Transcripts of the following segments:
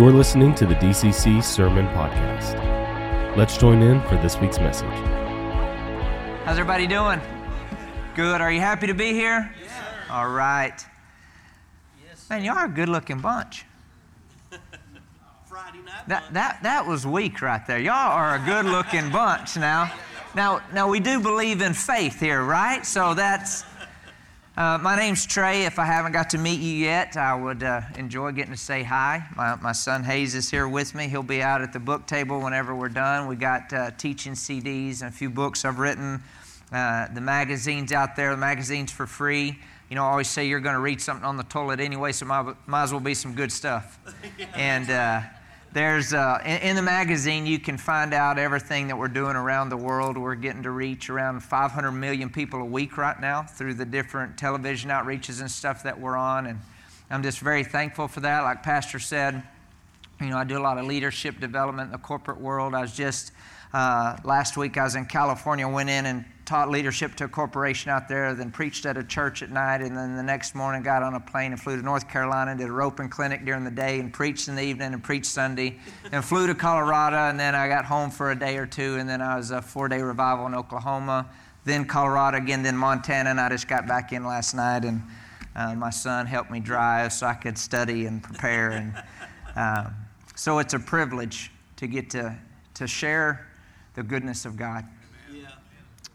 You're listening to the DCC Sermon Podcast. Let's join in for this week's message. How's everybody doing? Good. Are you happy to be here? All right. Yes, Man, y'all are a good looking bunch. Friday night. That, that, that was weak right there. Y'all are a good looking bunch now. Now, now we do believe in faith here, right? So that's. Uh, my name's Trey. If I haven't got to meet you yet, I would uh, enjoy getting to say hi. My, my son Hayes is here with me. He'll be out at the book table whenever we're done. We got uh, teaching CDs and a few books I've written. Uh, the magazines out there, the magazines for free. You know, I always say you're going to read something on the toilet anyway, so might, might as well be some good stuff. And uh, there's uh, in, in, the magazine you can find out everything that we're doing around the world. We're getting to reach around 500 million people a week right now through the different television outreaches and stuff that we're on, and I'm just very thankful for that. Like Pastor said, you know, I do a lot of leadership development in the corporate world. I was just uh, last week I was in California, went in and taught leadership to a corporation out there, then preached at a church at night, and then the next morning got on a plane and flew to North Carolina, did a roping clinic during the day, and preached in the evening, and preached Sunday, and flew to Colorado, and then I got home for a day or two, and then I was a four day revival in Oklahoma, then Colorado again, then Montana, and I just got back in last night, and uh, my son helped me drive so I could study and prepare, and um, so it's a privilege to get to, to share the goodness of God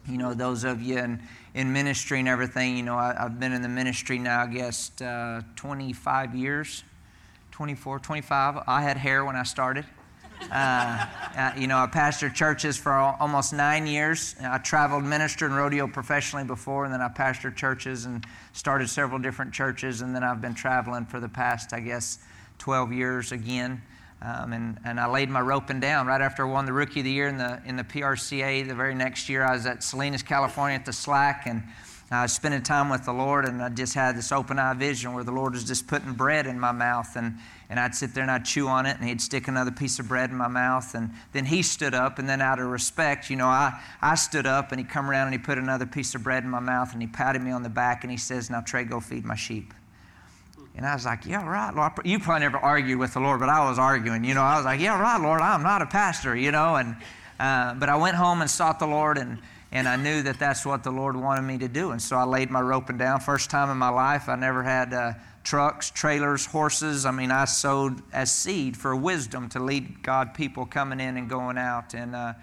you know, those of you in, in ministry and everything, you know, I, have been in the ministry now, I guess, uh, 25 years, 24, 25. I had hair when I started. Uh, uh, you know, I pastored churches for almost nine years. I traveled, ministered, and rodeo professionally before, and then I pastored churches and started several different churches, and then I've been traveling for the past, I guess, 12 years again. Um, and, and I laid my roping down right after I won the Rookie of the Year in the, in the PRCA. The very next year, I was at Salinas, California at the Slack, and I was spending time with the Lord, and I just had this open eye vision where the Lord was just putting bread in my mouth. And, and I'd sit there and I'd chew on it, and he'd stick another piece of bread in my mouth. And then he stood up, and then out of respect, you know, I, I stood up, and he come around and he put another piece of bread in my mouth, and he patted me on the back, and he says, Now, Trey, go feed my sheep. And I was like, yeah, right, Lord. You probably never argued with the Lord, but I was arguing. You know, I was like, yeah, right, Lord, I'm not a pastor, you know. And, uh, but I went home and sought the Lord, and, and I knew that that's what the Lord wanted me to do. And so I laid my roping down. First time in my life, I never had uh, trucks, trailers, horses. I mean, I sowed as seed for wisdom to lead God people coming in and going out. And, uh,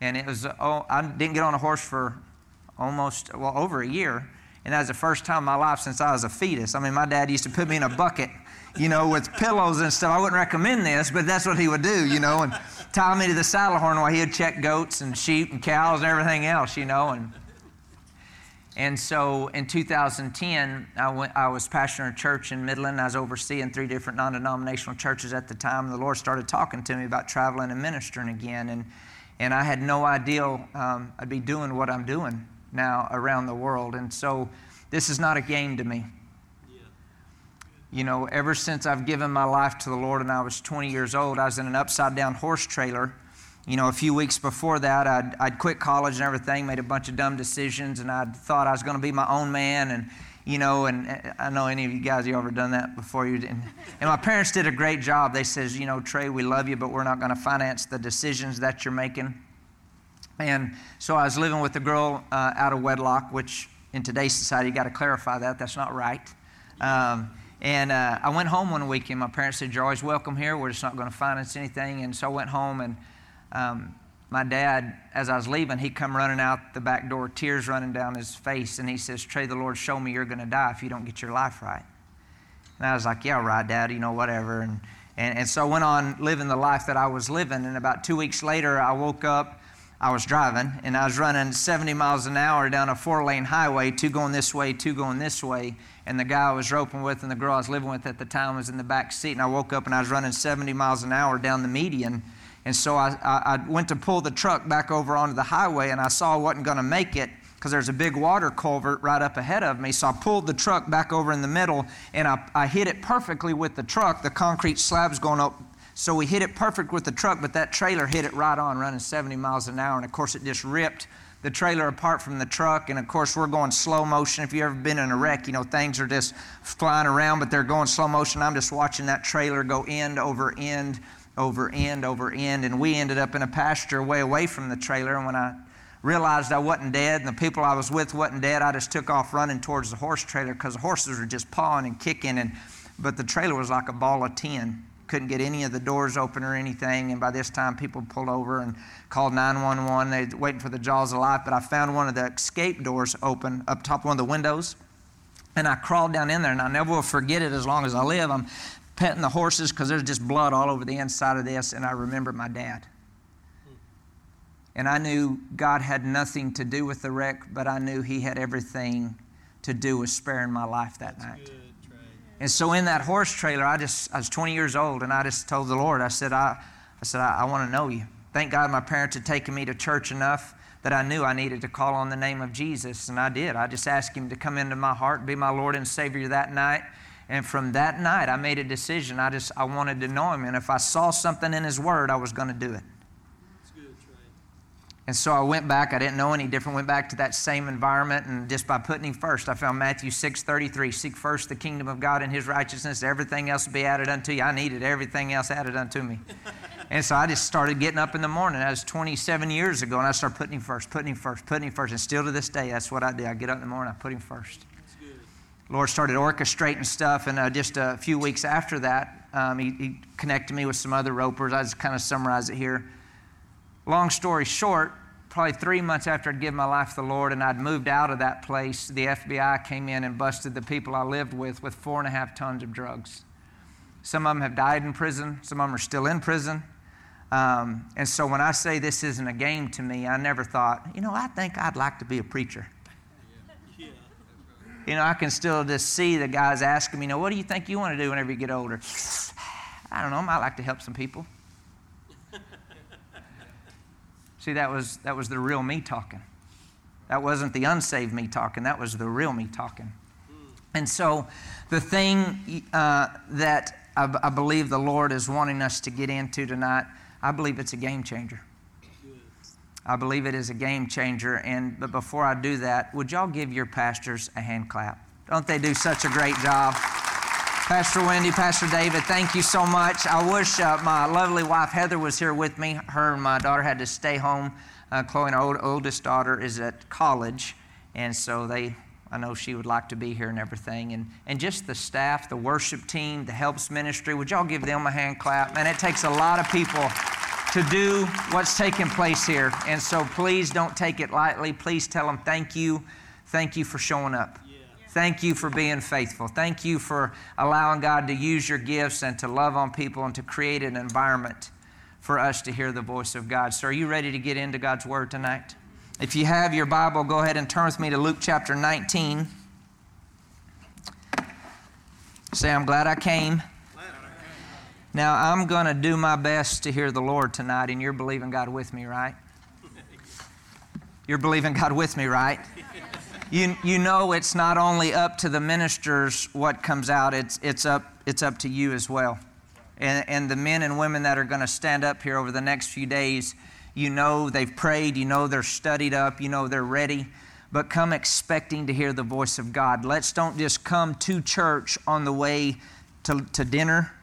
and it was, oh, I didn't get on a horse for almost, well, over a year. And that was the first time in my life since I was a fetus. I mean, my dad used to put me in a bucket, you know, with pillows and stuff. I wouldn't recommend this, but that's what he would do, you know, and tie me to the saddle horn while he would check goats and sheep and cows and everything else, you know. And, and so in 2010, I, went, I was pastoring a church in Midland. I was overseeing three different non denominational churches at the time. And the Lord started talking to me about traveling and ministering again. And, and I had no idea um, I'd be doing what I'm doing now around the world. And so this is not a game to me. You know, ever since I've given my life to the Lord and I was 20 years old, I was in an upside down horse trailer. You know, a few weeks before that, I'd, I'd quit college and everything, made a bunch of dumb decisions, and I thought I was going to be my own man. And, you know, and uh, I know any of you guys, you ever done that before? You and, and my parents did a great job. They says, you know, Trey, we love you, but we're not going to finance the decisions that you're making. And so I was living with a girl uh, out of wedlock, which in today's society, you got to clarify that. That's not right. Um, and uh, I went home one weekend. My parents said, You're always welcome here. We're just not going to finance anything. And so I went home, and um, my dad, as I was leaving, he come running out the back door, tears running down his face. And he says, Trey, the Lord show me you're going to die if you don't get your life right. And I was like, Yeah, right, Dad, you know, whatever. And, and, and so I went on living the life that I was living. And about two weeks later, I woke up I was driving and I was running 70 miles an hour down a four lane highway, two going this way, two going this way. And the guy I was roping with and the girl I was living with at the time was in the back seat. And I woke up and I was running 70 miles an hour down the median. And so I, I, I went to pull the truck back over onto the highway and I saw I wasn't going to make it because there's a big water culvert right up ahead of me. So I pulled the truck back over in the middle and I, I hit it perfectly with the truck. The concrete slab's going up so we hit it perfect with the truck, but that trailer hit it right on, running 70 miles an hour. And of course, it just ripped the trailer apart from the truck. And of course, we're going slow motion. If you've ever been in a wreck, you know, things are just flying around, but they're going slow motion. I'm just watching that trailer go end over end over end over end. And we ended up in a pasture way away from the trailer. And when I realized I wasn't dead and the people I was with wasn't dead, I just took off running towards the horse trailer because the horses were just pawing and kicking. And, but the trailer was like a ball of tin. Couldn't get any of the doors open or anything. And by this time, people pulled over and called 911. They were waiting for the jaws of life. But I found one of the escape doors open up top one of the windows. And I crawled down in there, and I never will forget it as long as I live. I'm petting the horses because there's just blood all over the inside of this. And I remember my dad. And I knew God had nothing to do with the wreck, but I knew He had everything to do with sparing my life that That's night. Good. And so in that horse trailer, I just I was 20 years old, and I just told the Lord, I said, I, I said, I, I want to know you. Thank God my parents had taken me to church enough that I knew I needed to call on the name of Jesus, and I did. I just asked Him to come into my heart, be my Lord and Savior that night. And from that night, I made a decision. I just I wanted to know Him, and if I saw something in His Word, I was going to do it. And so I went back. I didn't know any different. Went back to that same environment, and just by putting Him first, I found Matthew six thirty three. Seek first the kingdom of God and His righteousness. Everything else will be added unto you. I needed everything else added unto me. and so I just started getting up in the morning. That was 27 years ago, and I started putting Him first, putting Him first, putting Him first. And still to this day, that's what I do. I get up in the morning, I put Him first. Lord started orchestrating stuff, and uh, just a few weeks after that, um, he, he connected me with some other ropers. I just kind of summarize it here. Long story short, probably three months after I'd given my life to the Lord and I'd moved out of that place, the FBI came in and busted the people I lived with with four and a half tons of drugs. Some of them have died in prison, some of them are still in prison. Um, and so when I say this isn't a game to me, I never thought, you know, I think I'd like to be a preacher. You know, I can still just see the guys asking me, you know, what do you think you want to do whenever you get older? I don't know, I might like to help some people. See, that was, that was the real me talking. That wasn't the unsaved me talking, that was the real me talking. And so, the thing uh, that I, I believe the Lord is wanting us to get into tonight, I believe it's a game changer. I believe it is a game changer. And but before I do that, would y'all give your pastors a hand clap? Don't they do such a great job? Pastor Wendy, Pastor David, thank you so much. I wish uh, my lovely wife Heather was here with me. Her and my daughter had to stay home. Uh, Chloe, our old, oldest daughter, is at college, and so they, I know she would like to be here and everything. And, and just the staff, the worship team, the helps ministry, would y'all give them a hand clap? Man, it takes a lot of people to do what's taking place here. And so please don't take it lightly. Please tell them thank you. Thank you for showing up. Thank you for being faithful. Thank you for allowing God to use your gifts and to love on people and to create an environment for us to hear the voice of God. So, are you ready to get into God's Word tonight? If you have your Bible, go ahead and turn with me to Luke chapter 19. Say, I'm glad I came. Now, I'm going to do my best to hear the Lord tonight, and you're believing God with me, right? You're believing God with me, right? You, you know it's not only up to the ministers what comes out, it's, it's, up, it's up to you as well. And, and the men and women that are going to stand up here over the next few days, you know they've prayed, you know they're studied up, you know they're ready, but come expecting to hear the voice of God. Let's don't just come to church on the way to, to dinner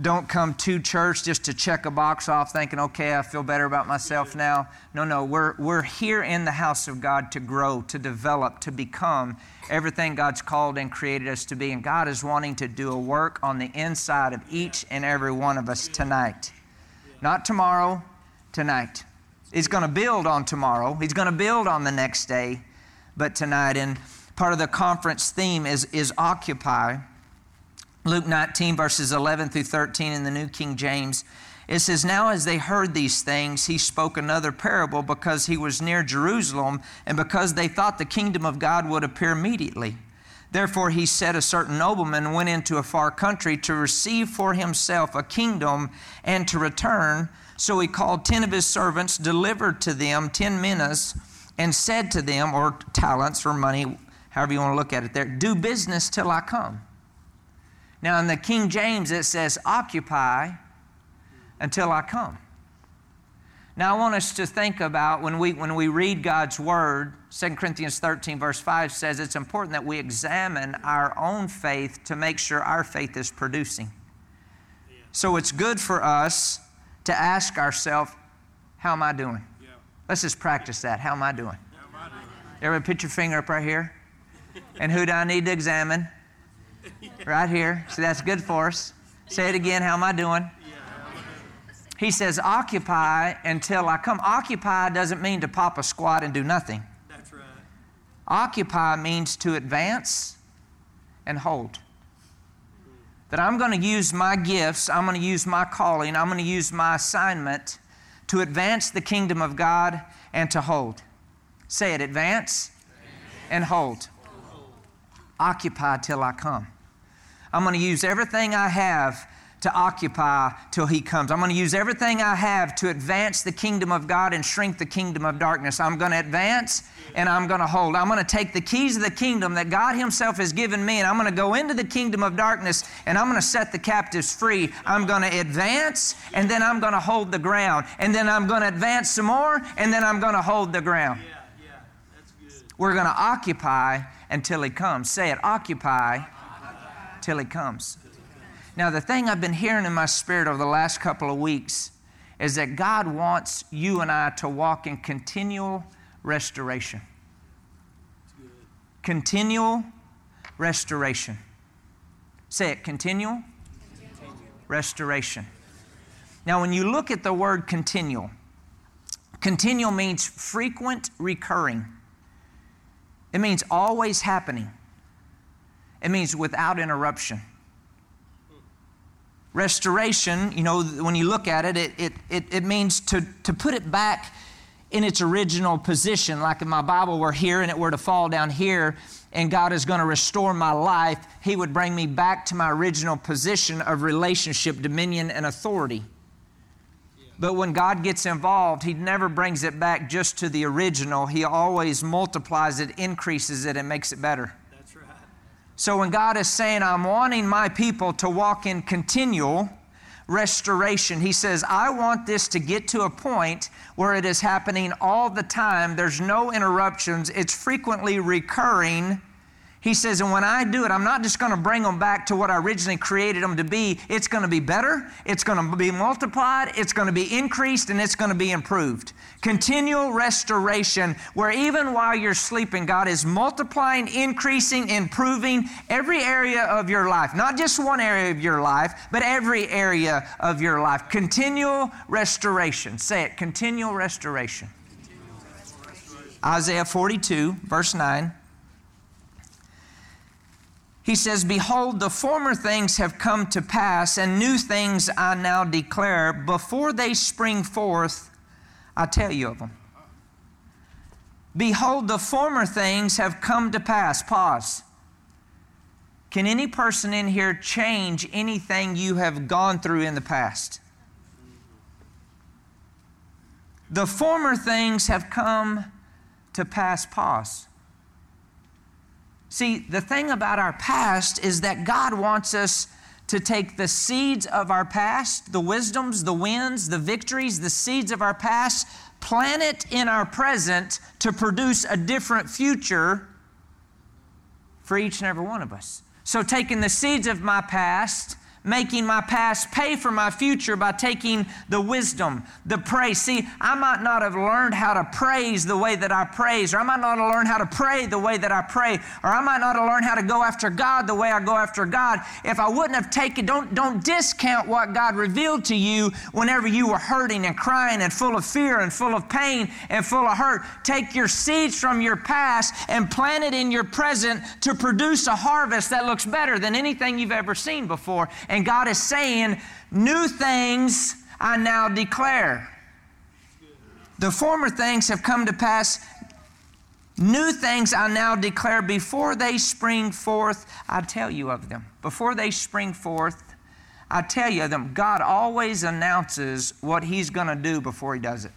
don't come to church just to check a box off thinking, okay, I feel better about myself now. No, no, we're, we're here in the house of God to grow, to develop, to become everything God's called and created us to be. And God is wanting to do a work on the inside of each and every one of us tonight. Not tomorrow, tonight. He's going to build on tomorrow, He's going to build on the next day, but tonight. And part of the conference theme is, is occupy. Luke 19, verses 11 through 13 in the New King James. It says, Now as they heard these things, he spoke another parable because he was near Jerusalem and because they thought the kingdom of God would appear immediately. Therefore, he said, A certain nobleman went into a far country to receive for himself a kingdom and to return. So he called ten of his servants, delivered to them ten minas, and said to them, or talents or money, however you want to look at it there, do business till I come. Now, in the King James, it says, occupy until I come. Now, I want us to think about when we, when we read God's Word, 2 Corinthians 13, verse 5 says it's important that we examine our own faith to make sure our faith is producing. So it's good for us to ask ourselves, How am I doing? Yeah. Let's just practice that. How am I doing? How doing? Everybody, put your finger up right here. And who do I need to examine? Right here. See, that's good for us. Say it again. How am I doing? He says, occupy until I come. Occupy doesn't mean to pop a squat and do nothing. That's right. Occupy means to advance and hold. That I'm going to use my gifts, I'm going to use my calling, I'm going to use my assignment to advance the kingdom of God and to hold. Say it advance and hold. Occupy till I come. I'm going to use everything I have to occupy till he comes. I'm going to use everything I have to advance the kingdom of God and shrink the kingdom of darkness. I'm going to advance and I'm going to hold. I'm going to take the keys of the kingdom that God himself has given me and I'm going to go into the kingdom of darkness and I'm going to set the captives free. I'm going to advance and then I'm going to hold the ground. And then I'm going to advance some more and then I'm going to hold the ground. Yeah, yeah, that's good. We're going to occupy until he comes. Say it, occupy, occupy. Till he comes. Now, the thing I've been hearing in my spirit over the last couple of weeks is that God wants you and I to walk in continual restoration. Continual restoration. Say it, continual, continual restoration. Now, when you look at the word continual, continual means frequent, recurring. It means always happening. It means without interruption. Restoration, you know, when you look at it, it, it, it, it means to, to put it back in its original position. Like in my Bible, we're here and it were to fall down here, and God is going to restore my life, He would bring me back to my original position of relationship, dominion, and authority. But when God gets involved, He never brings it back just to the original. He always multiplies it, increases it, and makes it better. So when God is saying, I'm wanting my people to walk in continual restoration, He says, I want this to get to a point where it is happening all the time. There's no interruptions, it's frequently recurring he says, and when I do it, I'm not just going to bring them back to what I originally created them to be. It's going to be better, it's going to be multiplied, it's going to be increased, and it's going to be improved. Continual restoration, where even while you're sleeping, God is multiplying, increasing, improving every area of your life. Not just one area of your life, but every area of your life. Continual restoration. Say it, continual restoration. Continual restoration. Isaiah 42, verse 9. He says, Behold, the former things have come to pass, and new things I now declare. Before they spring forth, I tell you of them. Behold, the former things have come to pass. Pause. Can any person in here change anything you have gone through in the past? The former things have come to pass. Pause. See, the thing about our past is that God wants us to take the seeds of our past, the wisdoms, the wins, the victories, the seeds of our past, plant it in our present to produce a different future for each and every one of us. So, taking the seeds of my past, making my past pay for my future by taking the wisdom, the praise. See, I might not have learned how to praise the way that I praise, or I might not have learned how to pray the way that I pray, or I might not have learned how to go after God the way I go after God if I wouldn't have taken, don't, don't discount what God revealed to you whenever you were hurting and crying and full of fear and full of pain and full of hurt. Take your seeds from your past and plant it in your present to produce a harvest that looks better than anything you've ever seen before. And God is saying, New things I now declare. The former things have come to pass. New things I now declare before they spring forth, I tell you of them. Before they spring forth, I tell you of them. God always announces what He's going to do before He does it.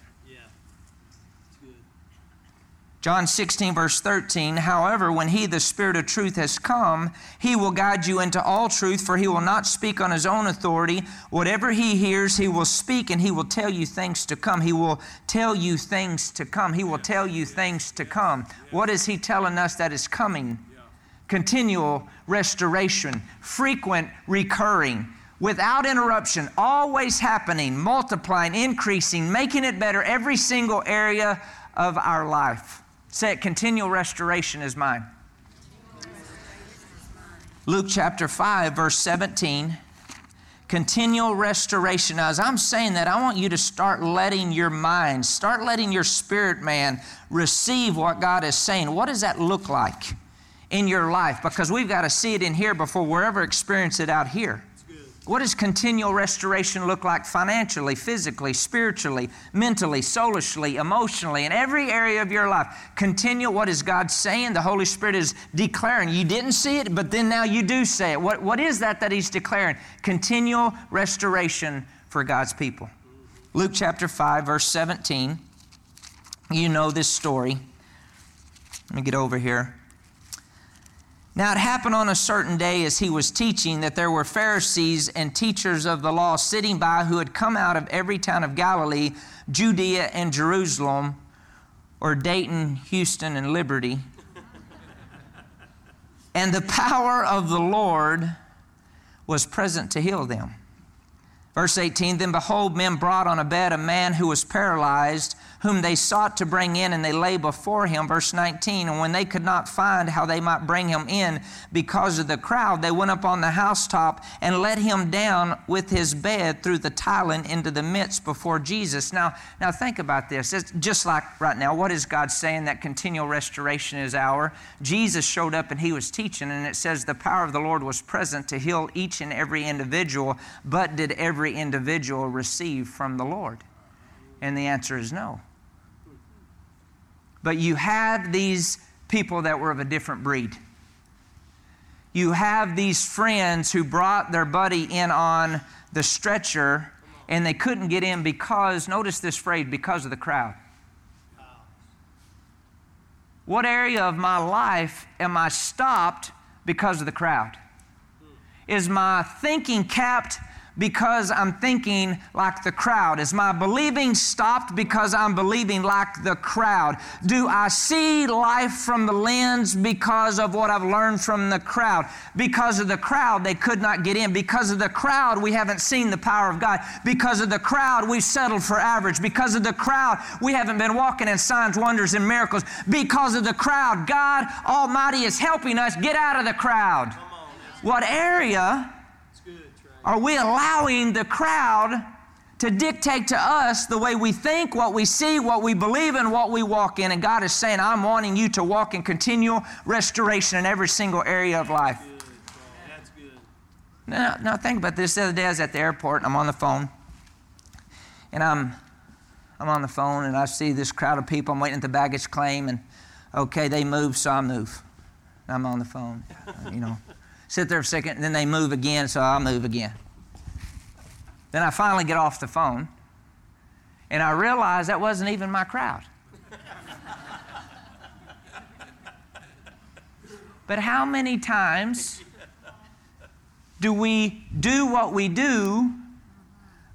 John 16, verse 13, however, when he, the Spirit of truth, has come, he will guide you into all truth, for he will not speak on his own authority. Whatever he hears, he will speak, and he will tell you things to come. He will tell you things to come. He will tell you things to come. What is he telling us that is coming? Continual restoration, frequent recurring without interruption, always happening, multiplying, increasing, making it better every single area of our life. Say it, continual restoration is mine. Luke chapter 5, verse 17. Continual restoration. As I'm saying that, I want you to start letting your mind, start letting your spirit man receive what God is saying. What does that look like in your life? Because we've got to see it in here before we'll ever experience it out here. What does continual restoration look like financially, physically, spiritually, mentally, soulishly, emotionally, in every area of your life? Continual, what is God saying? The Holy Spirit is declaring. You didn't see it, but then now you do say it. What, what is that that He's declaring? Continual restoration for God's people. Luke chapter 5, verse 17. You know this story. Let me get over here. Now it happened on a certain day as he was teaching that there were Pharisees and teachers of the law sitting by who had come out of every town of Galilee, Judea, and Jerusalem, or Dayton, Houston, and Liberty. and the power of the Lord was present to heal them. Verse 18 Then behold, men brought on a bed a man who was paralyzed whom they sought to bring in, and they lay before him. Verse 19, and when they could not find how they might bring him in because of the crowd, they went up on the housetop and let him down with his bed through the tiling into the midst before Jesus. Now, now think about this. It's just like right now, what is God saying that continual restoration is our? Jesus showed up and he was teaching, and it says the power of the Lord was present to heal each and every individual, but did every individual receive from the Lord? And the answer is no. But you have these people that were of a different breed. You have these friends who brought their buddy in on the stretcher and they couldn't get in because, notice this phrase, because of the crowd. What area of my life am I stopped because of the crowd? Is my thinking capped because I'm thinking like the crowd? Is my believing stopped because I'm believing like the crowd? Do I see life from the lens because of what I've learned from the crowd? Because of the crowd, they could not get in. Because of the crowd, we haven't seen the power of God. Because of the crowd, we've settled for average. Because of the crowd, we haven't been walking in signs, wonders, and miracles. Because of the crowd, God Almighty is helping us get out of the crowd. What area are we allowing the crowd to dictate to us the way we think, what we see, what we believe, and what we walk in? And God is saying, I'm wanting you to walk in continual restoration in every single area of life. That's good. Now, now think about this. The other day I was at the airport and I'm on the phone. And I'm, I'm on the phone and I see this crowd of people. I'm waiting at the baggage claim and okay, they move, so I move. I'm on the phone, you know sit there for a second, and then they move again, so I'll move again. Then I finally get off the phone, and I realize that wasn't even my crowd. but how many times do we do what we do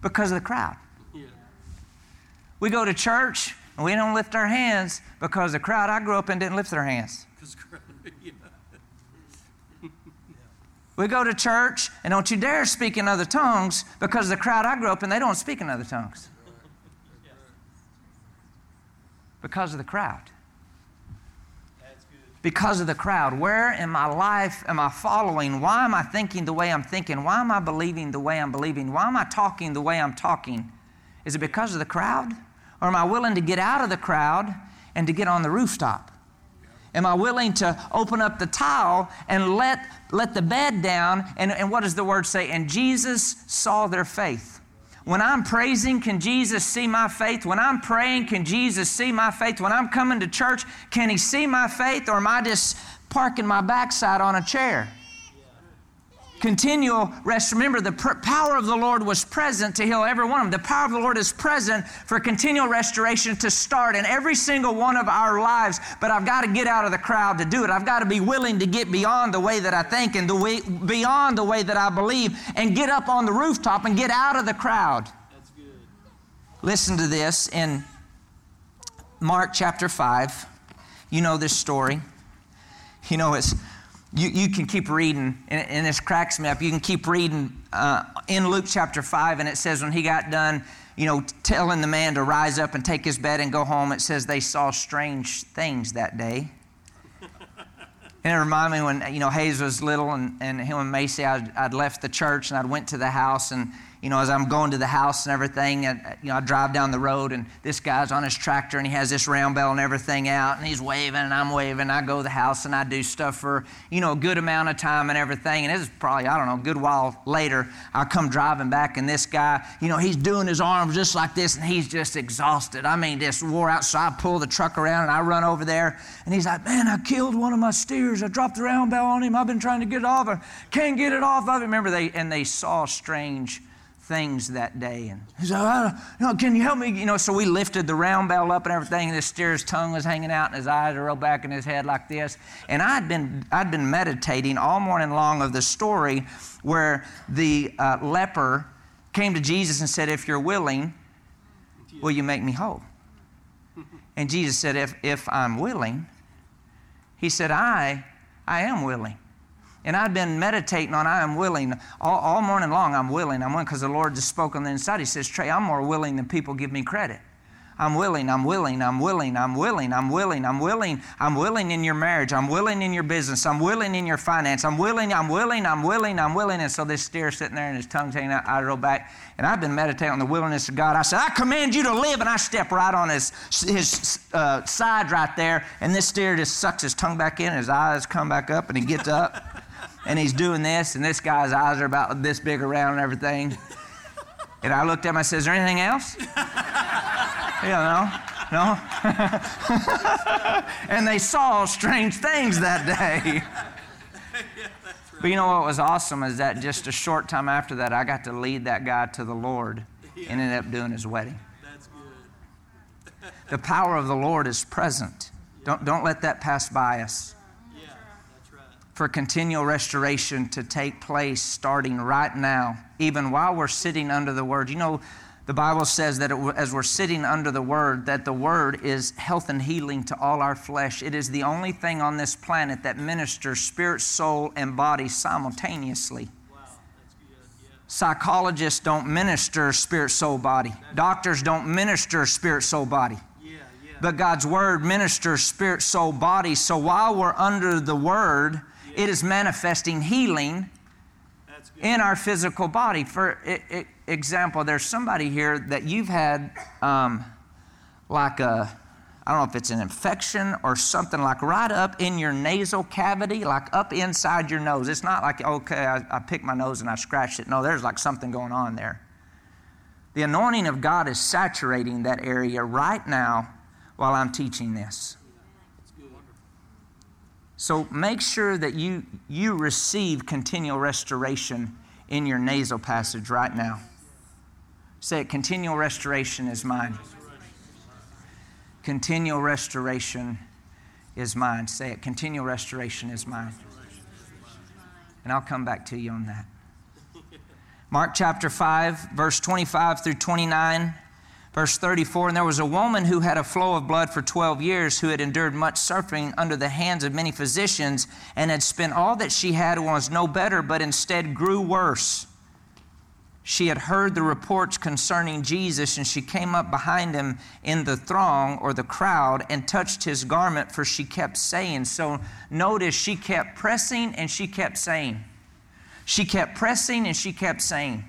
because of the crowd? Yeah. We go to church and we don't lift our hands because the crowd I grew up in didn't lift their hands. 'Cause yeah. We go to church and don't you dare speak in other tongues because the crowd I grew up in, they don't speak in other tongues. Because of the crowd. Because of the crowd. Where in my life am I following? Why am I thinking the way I'm thinking? Why am I believing the way I'm believing? Why am I talking the way I'm talking? Is it because of the crowd? Or am I willing to get out of the crowd and to get on the rooftop? Am I willing to open up the towel and let, let the bed down? And, and what does the word say? And Jesus saw their faith. When I'm praising, can Jesus see my faith? When I'm praying, can Jesus see my faith? When I'm coming to church, can He see my faith? Or am I just parking my backside on a chair? Continual rest. Remember, the pr- power of the Lord was present to heal every one of them. The power of the Lord is present for continual restoration to start in every single one of our lives. But I've got to get out of the crowd to do it. I've got to be willing to get beyond the way that I think and the way, beyond the way that I believe and get up on the rooftop and get out of the crowd. That's good. Listen to this in Mark chapter 5. You know this story. You know, it's you, you can keep reading, and, and this cracks me up. You can keep reading uh, in Luke chapter 5, and it says, when he got done, you know, telling the man to rise up and take his bed and go home, it says they saw strange things that day. And it reminded me when, you know, Hayes was little and, and him and Macy, I'd, I'd left the church and I'd went to the house and, you know, as I'm going to the house and everything, and, you know, I drive down the road and this guy's on his tractor and he has this round bell and everything out and he's waving and I'm waving. I go to the house and I do stuff for, you know, a good amount of time and everything. And is probably, I don't know, a good while later, I come driving back and this guy, you know, he's doing his arms just like this and he's just exhausted. I mean, just wore out. So I pull the truck around and I run over there and he's like, man, I killed one of my steers. I dropped the round bell on him. I've been trying to get it off. I can't get it off of him. Remember, they, and they saw strange things that day. And he said, oh, you can you help me? You know, so we lifted the round bell up and everything. And this steer's tongue was hanging out and his eyes are rolled back in his head like this. And I'd been, I'd been meditating all morning long of the story where the uh, leper came to Jesus and said, if you're willing, will you make me whole? And Jesus said, if, if I'm willing, he said, I, I am willing. And I'd been meditating on I am willing all, all morning long. I'm willing. I'm willing because the Lord just spoke on the inside. He says, Trey, I'm more willing than people give me credit. I'm willing, I'm willing, I'm willing, I'm willing, I'm willing, I'm willing, I'm willing in your marriage, I'm willing in your business, I'm willing in your finance, I'm willing, I'm willing, I'm willing, I'm willing. And so this steer sitting there and his tongue's hanging out, I roll back, and I've been meditating on the willingness of God. I said, I command you to live, and I step right on his, his uh, side right there, and this steer just sucks his tongue back in, his eyes come back up, and he gets up and he's doing this, and this guy's eyes are about this big around and everything. And I looked at him, I said, Is there anything else? you know, no. and they saw strange things that day. But you know what was awesome is that just a short time after that, I got to lead that guy to the Lord and ended up doing his wedding. That's good. The power of the Lord is present. Don't, don't let that pass by us. Yeah, that's right. for continual restoration to take place starting right now, even while we're sitting under the Word. You know, the Bible says that it, as we're sitting under the Word, that the Word is health and healing to all our flesh. It is the only thing on this planet that ministers spirit, soul, and body simultaneously. Wow. Yeah. Psychologists don't minister spirit, soul, body. Doctors don't minister spirit, soul, body. Yeah, yeah. But God's Word ministers spirit, soul, body. So while we're under the Word, it is manifesting healing in our physical body. For example, there's somebody here that you've had um, like a, I don't know if it's an infection or something like right up in your nasal cavity, like up inside your nose. It's not like, okay, I, I picked my nose and I scratched it. No, there's like something going on there. The anointing of God is saturating that area right now while I'm teaching this. So make sure that you, you receive continual restoration in your nasal passage right now. Say it continual restoration is mine. Continual restoration is mine. Say it continual restoration is mine. And I'll come back to you on that. Mark chapter 5, verse 25 through 29. Verse 34 And there was a woman who had a flow of blood for 12 years, who had endured much suffering under the hands of many physicians, and had spent all that she had and was no better, but instead grew worse. She had heard the reports concerning Jesus, and she came up behind him in the throng or the crowd and touched his garment, for she kept saying. So notice she kept pressing and she kept saying. She kept pressing and she kept saying.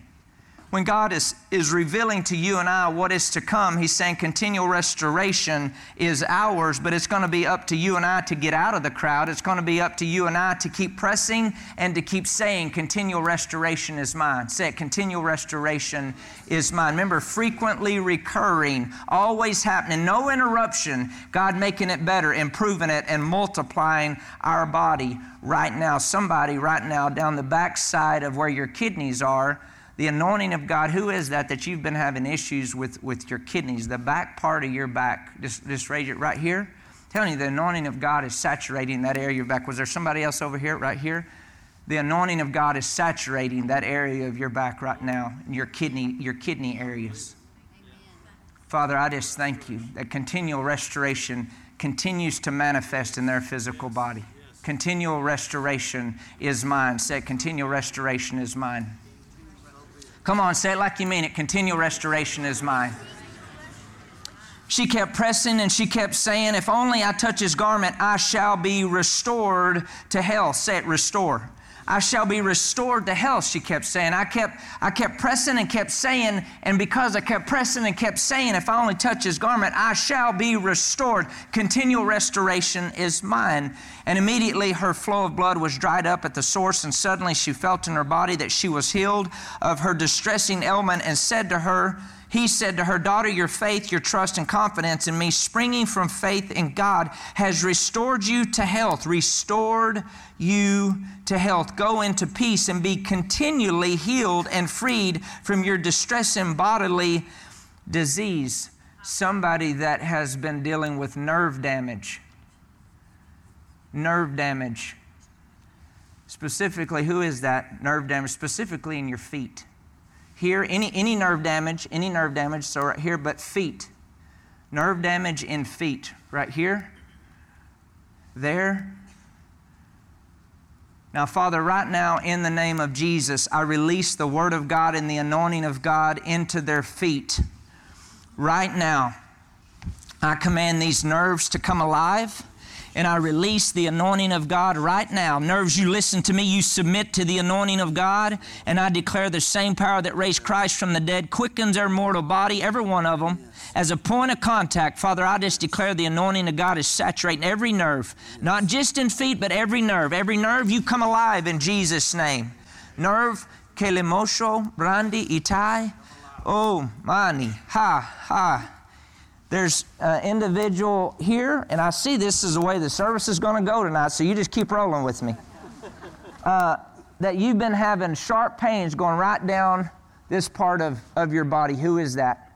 When God is, is revealing to you and I what is to come, He's saying continual restoration is ours, but it's going to be up to you and I to get out of the crowd. It's going to be up to you and I to keep pressing and to keep saying, continual restoration is mine. Say it, continual restoration is mine. Remember, frequently recurring, always happening, no interruption, God making it better, improving it, and multiplying our body right now. Somebody right now down the back side of where your kidneys are the anointing of God, who is that that you've been having issues with, with your kidneys, the back part of your back? Just, just raise it right here. I'm telling you, the anointing of God is saturating that area of your back. Was there somebody else over here, right here? The anointing of God is saturating that area of your back right now, your kidney, your kidney areas. Father, I just thank you that continual restoration continues to manifest in their physical body. Continual restoration is mine. Say, continual restoration is mine. Come on, say it like you mean it. Continual restoration is mine. She kept pressing and she kept saying, If only I touch his garment, I shall be restored to health. Say it, restore. I shall be restored to health, she kept saying. I kept, I kept pressing and kept saying, and because I kept pressing and kept saying, if I only touch his garment, I shall be restored. Continual restoration is mine. And immediately her flow of blood was dried up at the source, and suddenly she felt in her body that she was healed of her distressing ailment and said to her, he said to her, Daughter, your faith, your trust, and confidence in me, springing from faith in God, has restored you to health. Restored you to health. Go into peace and be continually healed and freed from your distressing bodily disease. Somebody that has been dealing with nerve damage. Nerve damage. Specifically, who is that nerve damage? Specifically in your feet here, any, any nerve damage, any nerve damage, so right here, but feet. Nerve damage in feet, right here, there. Now, Father, right now, in the name of Jesus, I release the Word of God and the anointing of God into their feet. Right now, I command these nerves to come alive and I release the anointing of God right now. Nerves, you listen to me, you submit to the anointing of God, and I declare the same power that raised Christ from the dead quickens their mortal body, every one of them. As a point of contact, Father, I just declare the anointing of God is saturating every nerve, not just in feet, but every nerve. Every nerve, you come alive in Jesus' name. Nerve, kelimosho, brandi, itai, oh, mani, ha, ha. There's an individual here, and I see this is the way the service is going to go tonight, so you just keep rolling with me. Uh, that you've been having sharp pains going right down this part of, of your body. Who is that?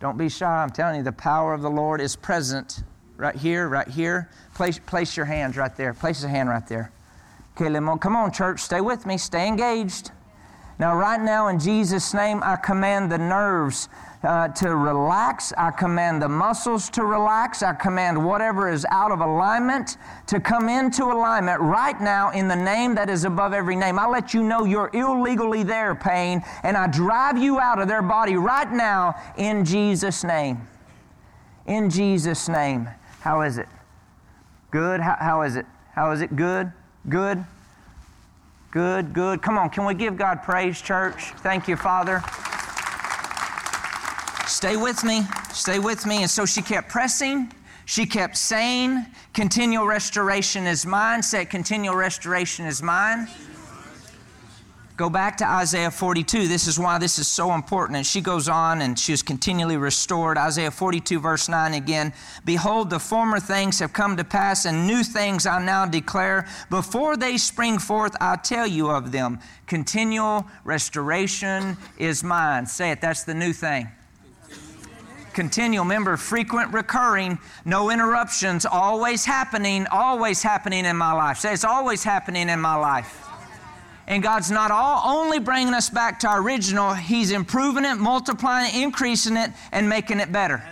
Don't be shy. I'm telling you, the power of the Lord is present right here, right here. Place, place your hands right there. Place a hand right there. Okay, Lemon, come on, church. Stay with me. Stay engaged. Now, right now, in Jesus' name, I command the nerves uh, to relax. I command the muscles to relax. I command whatever is out of alignment to come into alignment right now in the name that is above every name. I let you know you're illegally there, pain, and I drive you out of their body right now in Jesus' name. In Jesus' name. How is it? Good? how, how is it? How is it? Good? Good? Good, good. Come on, can we give God praise, church? Thank you, Father. Stay with me. Stay with me. And so she kept pressing. She kept saying, Continual restoration is mine. Say, Continual restoration is mine. Go back to Isaiah 42. This is why this is so important. And she goes on and she is continually restored. Isaiah 42, verse 9 again. Behold, the former things have come to pass, and new things I now declare. Before they spring forth, I tell you of them. Continual restoration is mine. Say it, that's the new thing continual. Remember, frequent, recurring, no interruptions, always happening, always happening in my life. Say, it's always happening in my life. And God's not all, only bringing us back to our original, He's improving it, multiplying it, increasing it, and making it better.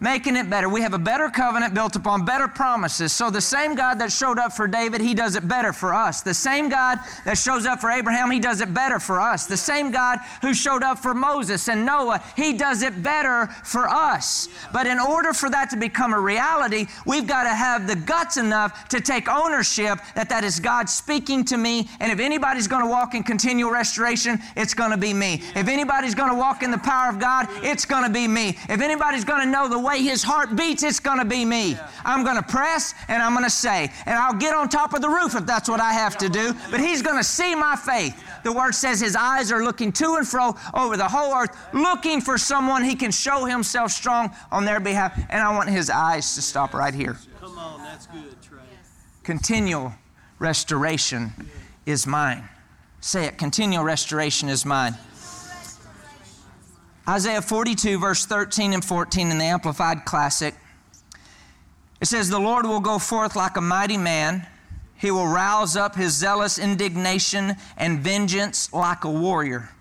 Making it better. We have a better covenant built upon better promises. So the same God that showed up for David, he does it better for us. The same God that shows up for Abraham, he does it better for us. The same God who showed up for Moses and Noah, he does it better for us. But in order for that to become a reality, we've got to have the guts enough to take ownership that that is God speaking to me. And if anybody's going to walk in continual restoration, it's going to be me. If anybody's going to walk in the power of God, it's going to be me. If anybody's going to know the way his heart beats, it's going to be me. I'm going to press and I'm going to say, and I'll get on top of the roof if that's what I have to do. But he's going to see my faith. The word says his eyes are looking to and fro over the whole earth, looking for someone he can show himself strong on their behalf. And I want his eyes to stop right here. Come on, that's good, Trey. Continual restoration is mine. Say it, continual restoration is mine. Isaiah 42, verse 13 and 14 in the Amplified Classic. It says, The Lord will go forth like a mighty man. He will rouse up his zealous indignation and vengeance like a warrior.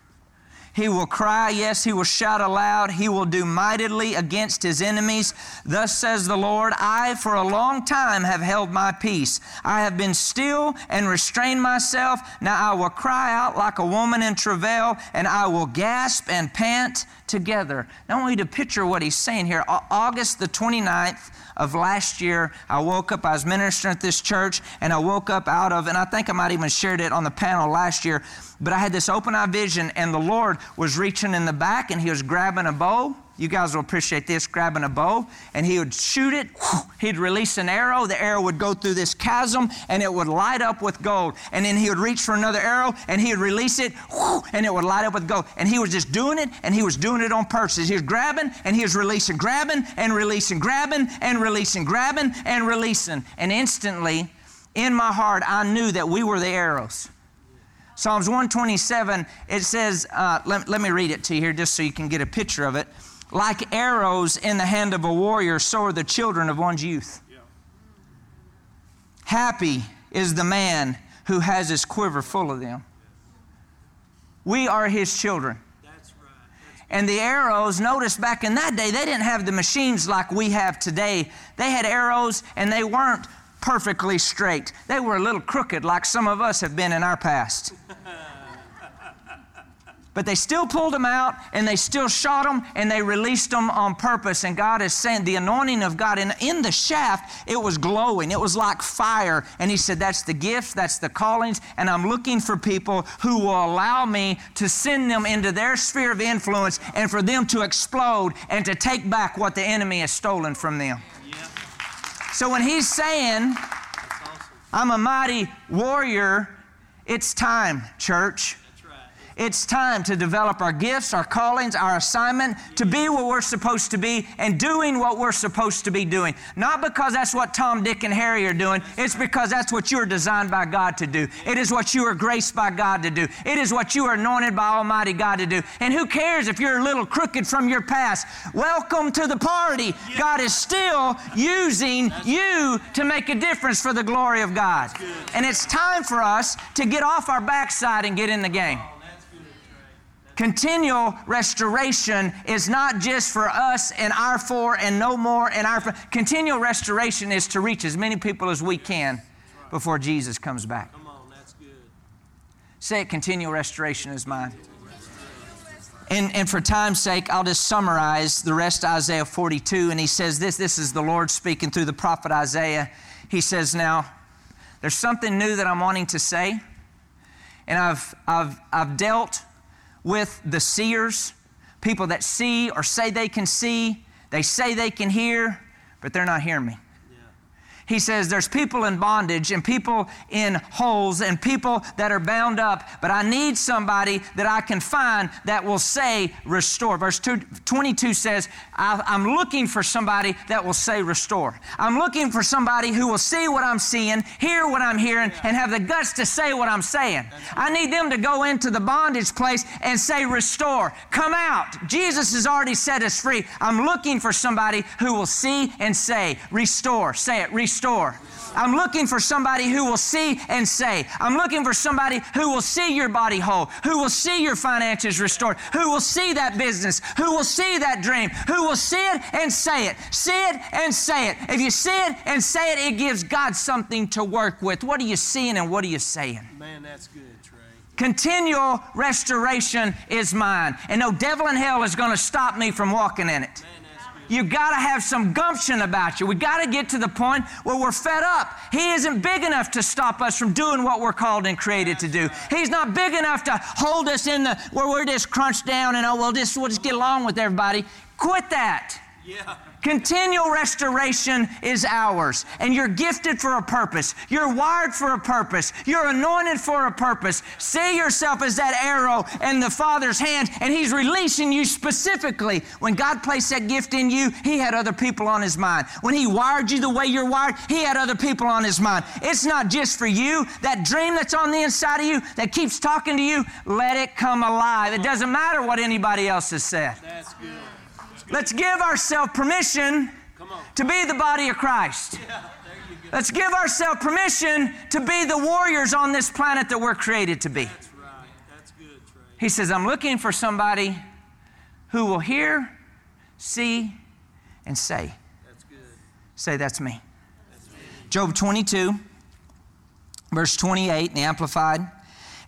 He will cry, yes, he will shout aloud. He will do mightily against his enemies. Thus says the Lord I, for a long time, have held my peace. I have been still and restrained myself. Now I will cry out like a woman in travail, and I will gasp and pant together. Now I want you to picture what he's saying here. August the 29th, of last year, I woke up, I was ministering at this church, and I woke up out of, and I think I might even shared it on the panel last year, but I had this open eye vision, and the Lord was reaching in the back, and He was grabbing a bow, you guys will appreciate this, grabbing a bow, and he would shoot it. He'd release an arrow. The arrow would go through this chasm, and it would light up with gold. And then he would reach for another arrow, and he would release it, and it would light up with gold. And he was just doing it, and he was doing it on purpose. He was grabbing, and he was releasing, grabbing, and releasing, grabbing, and releasing, grabbing, and releasing. And instantly, in my heart, I knew that we were the arrows. Psalms 127, it says, uh, let, let me read it to you here just so you can get a picture of it. Like arrows in the hand of a warrior, so are the children of one's youth. Yeah. Happy is the man who has his quiver full of them. We are his children. And the arrows, notice back in that day, they didn't have the machines like we have today. They had arrows and they weren't perfectly straight. They were a little crooked, like some of us have been in our past. But they still pulled them out and they still shot them and they released them on purpose. And God is saying the anointing of God. And in the shaft, it was glowing. It was like fire. And He said, That's the gifts, that's the callings. And I'm looking for people who will allow me to send them into their sphere of influence and for them to explode and to take back what the enemy has stolen from them. So when He's saying, I'm a mighty warrior, it's time, church. It's time to develop our gifts, our callings, our assignment, to be what we're supposed to be and doing what we're supposed to be doing. Not because that's what Tom, Dick, and Harry are doing, it's because that's what you're designed by God to do. It is what you are graced by God to do. It is what you are anointed by Almighty God to do. And who cares if you're a little crooked from your past? Welcome to the party. God is still using you to make a difference for the glory of God. And it's time for us to get off our backside and get in the game. Continual restoration is not just for us and our four and no more and our. Continual restoration is to reach as many people as we can before Jesus comes back. Come on, that's good. Say it, continual restoration is mine. And, and for time's sake, I'll just summarize the rest of Isaiah 42. And he says this this is the Lord speaking through the prophet Isaiah. He says, Now, there's something new that I'm wanting to say. And I've, I've, I've dealt with the seers, people that see or say they can see, they say they can hear, but they're not hearing me. He says there's people in bondage and people in holes and people that are bound up, but I need somebody that I can find that will say, restore. Verse 22 says, I'm looking for somebody that will say, restore. I'm looking for somebody who will see what I'm seeing, hear what I'm hearing, and have the guts to say what I'm saying. I need them to go into the bondage place and say, restore. Come out. Jesus has already set us free. I'm looking for somebody who will see and say, restore. Say it, restore restore. I'm looking for somebody who will see and say. I'm looking for somebody who will see your body whole, who will see your finances restored, who will see that business, who will see that dream, who will see it and say it. See it and say it. If you see it and say it, it gives God something to work with. What are you seeing and what are you saying? Man, that's good, Trey. Continual restoration is mine. And no devil in hell is going to stop me from walking in it. Man. You got to have some gumption about you. We got to get to the point where we're fed up. He isn't big enough to stop us from doing what we're called and created to do. He's not big enough to hold us in the where we're just crunched down and oh well, just we'll just get along with everybody. Quit that. Yeah. Continual restoration is ours, and you're gifted for a purpose. You're wired for a purpose. You're anointed for a purpose. See yourself as that arrow in the Father's hand, and He's releasing you specifically. When God placed that gift in you, He had other people on His mind. When He wired you the way you're wired, He had other people on His mind. It's not just for you. That dream that's on the inside of you that keeps talking to you, let it come alive. It doesn't matter what anybody else has said. That's good. Let's give ourselves permission to be the body of Christ. Yeah, there you go. Let's give ourselves permission to be the warriors on this planet that we're created to be. That's right. That's good. He says, I'm looking for somebody who will hear, see, and say. That's good. Say, that's me. Job 22, verse 28 in the Amplified.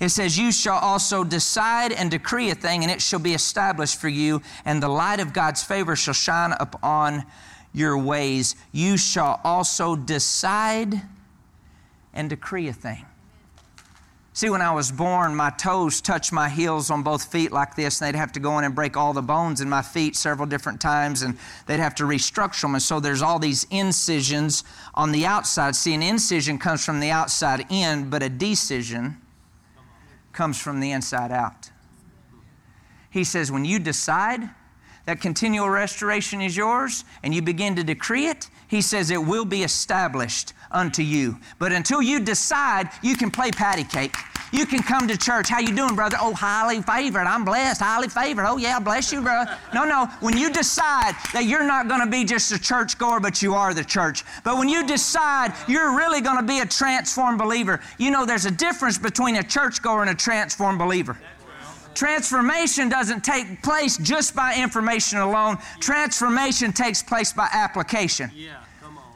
It says, You shall also decide and decree a thing, and it shall be established for you, and the light of God's favor shall shine upon your ways. You shall also decide and decree a thing. See, when I was born, my toes touched my heels on both feet like this, and they'd have to go in and break all the bones in my feet several different times, and they'd have to restructure them. And so there's all these incisions on the outside. See, an incision comes from the outside in, but a decision comes from the inside out. He says, when you decide that continual restoration is yours and you begin to decree it, he says it will be established unto you. But until you decide, you can play patty cake. You can come to church. How you doing, brother? Oh, highly favored. I'm blessed. Highly favored. Oh, yeah, bless you, brother. No, no. When you decide that you're not going to be just a church goer, but you are the church. But when you decide you're really going to be a transformed believer, you know there's a difference between a church goer and a transformed believer. Transformation doesn't take place just by information alone. Transformation takes place by application. Yeah.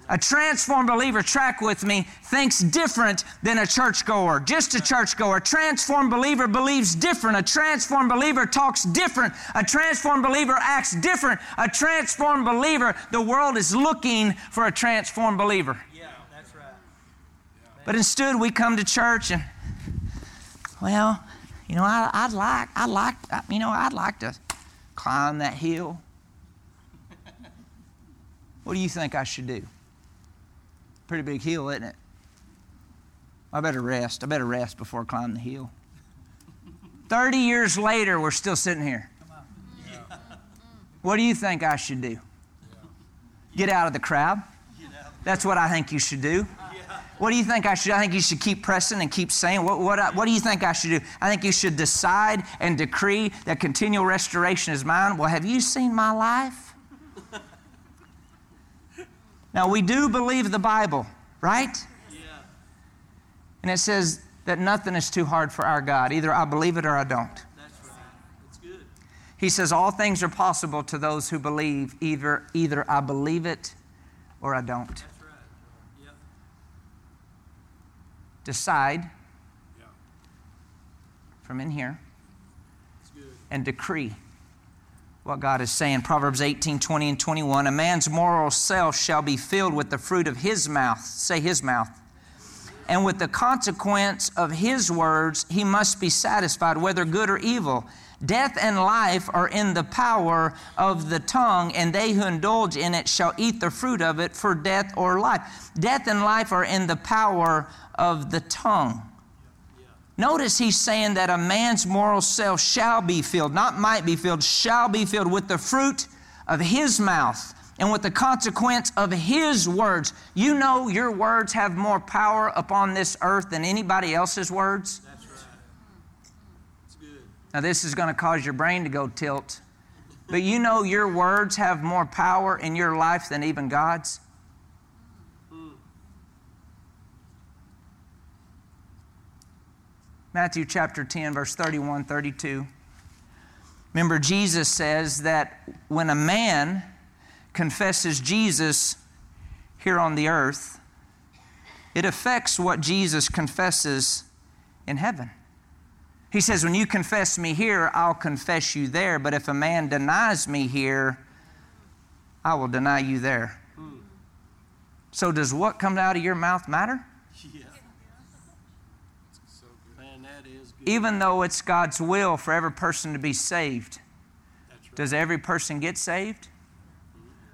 A transformed believer, track with me, thinks different than a churchgoer. Just a churchgoer. A transformed believer believes different. A transformed believer talks different. A transformed believer acts different. A transformed believer, the world is looking for a transformed believer. Yeah, that's right. But instead, we come to church and, well, you know, I, I'd like, I'd like, you know, I'd like to climb that hill. What do you think I should do? Pretty big hill, isn't it? I better rest. I better rest before I climb the hill. 30 years later, we're still sitting here. What do you think I should do? Get out of the crowd. That's what I think you should do. What do you think I should? I think you should keep pressing and keep saying. What, what, what do you think I should do? I think you should decide and decree that continual restoration is mine. Well, have you seen my life? Now, we do believe the Bible, right? Yeah. And it says that nothing is too hard for our God. Either I believe it or I don't. That's right. That's good. He says all things are possible to those who believe. Either, either I believe it or I don't. That's right. Yep. Decide Yeah. from in here. And decree what God is saying. Proverbs 18, 20, and 21. A man's moral self shall be filled with the fruit of his mouth. Say his mouth. And with the consequence of his words, he must be satisfied, whether good or evil. Death and life are in the power of the tongue, and they who indulge in it shall eat the fruit of it for death or life. Death and life are in the power of the tongue. Notice he's saying that a man's moral self shall be filled, not might be filled, shall be filled with the fruit of his mouth and with the consequence of his words. You know your words have more power upon this earth than anybody else's words. That's right. That's good. Now, this is going to cause your brain to go tilt, but you know your words have more power in your life than even God's. Matthew chapter 10, verse 31, 32. Remember, Jesus says that when a man confesses Jesus here on the earth, it affects what Jesus confesses in heaven. He says, When you confess me here, I'll confess you there. But if a man denies me here, I will deny you there. Hmm. So, does what comes out of your mouth matter? Yeah. So good. Man, that is good. Even though it's God's will for every person to be saved, right. does every person get saved?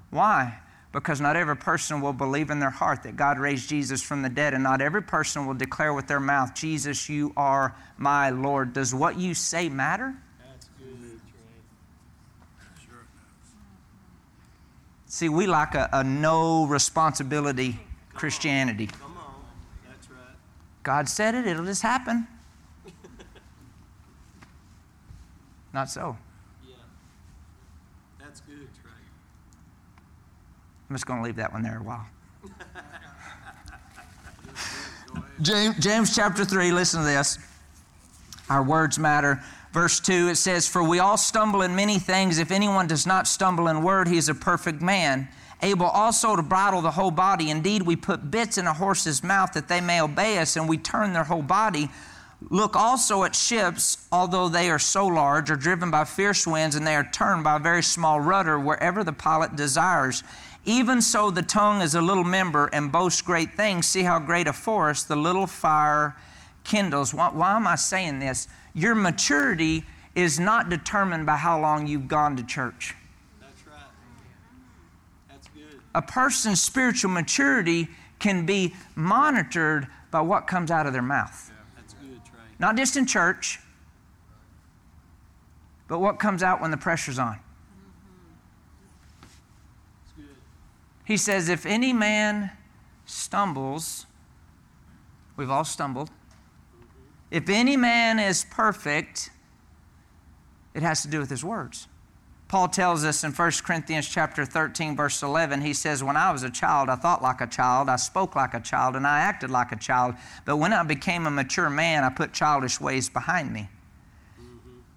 Why? Because not every person will believe in their heart that God raised Jesus from the dead, and not every person will declare with their mouth, Jesus, you are my Lord. Does what you say matter? That's good, Trey. Sure. See, we like a, a no responsibility Christianity. Come on. That's right. God said it, it'll just happen. Not so. Yeah. That's good. I'm just going to leave that one there a while. James, James chapter 3, listen to this. Our words matter. Verse 2, it says, For we all stumble in many things. If anyone does not stumble in word, he is a perfect man, able also to bridle the whole body. Indeed, we put bits in a horse's mouth that they may obey us, and we turn their whole body. Look also at ships, although they are so large, are driven by fierce winds, and they are turned by a very small rudder wherever the pilot desires. Even so, the tongue is a little member and boasts great things. See how great a forest the little fire kindles. Why, why am I saying this? Your maturity is not determined by how long you've gone to church. That's right. That's good. A person's spiritual maturity can be monitored by what comes out of their mouth. Not just in church, but what comes out when the pressure's on. Good. He says, If any man stumbles, we've all stumbled. Mm-hmm. If any man is perfect, it has to do with his words. Paul tells us in 1 Corinthians chapter 13 verse 11 he says when I was a child I thought like a child I spoke like a child and I acted like a child but when I became a mature man I put childish ways behind me.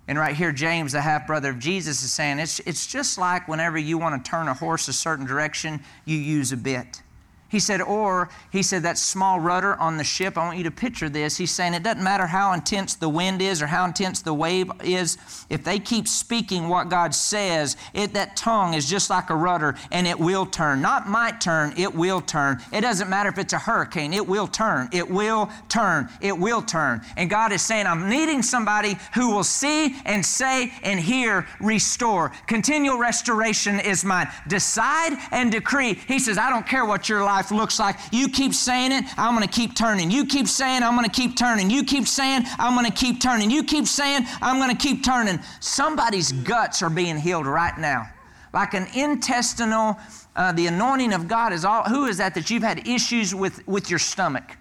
And right here, James, the half brother of Jesus, is saying it's, it's just like whenever you want to turn a horse a certain direction, you use a bit. He said, or he said that small rudder on the ship, I want you to picture this. He's saying it doesn't matter how intense the wind is or how intense the wave is, if they keep speaking what God says, it, that tongue is just like a rudder and it will turn. Not might turn, it will turn. It doesn't matter if it's a hurricane, it will turn. It will turn. It will turn. And God is saying, I'm needing somebody who will see and say and hear restore. Continual restoration is mine. Decide and decree. He says, I don't care what your life looks like. You keep saying it, I'm going to keep turning. You keep saying, I'm going to keep turning. You keep saying, I'm going to keep turning. You keep saying, I'm going to keep turning. Somebody's guts are being healed right now. Like an intestinal, uh, the anointing of God is all. Who is that that you've had issues with, with your stomach?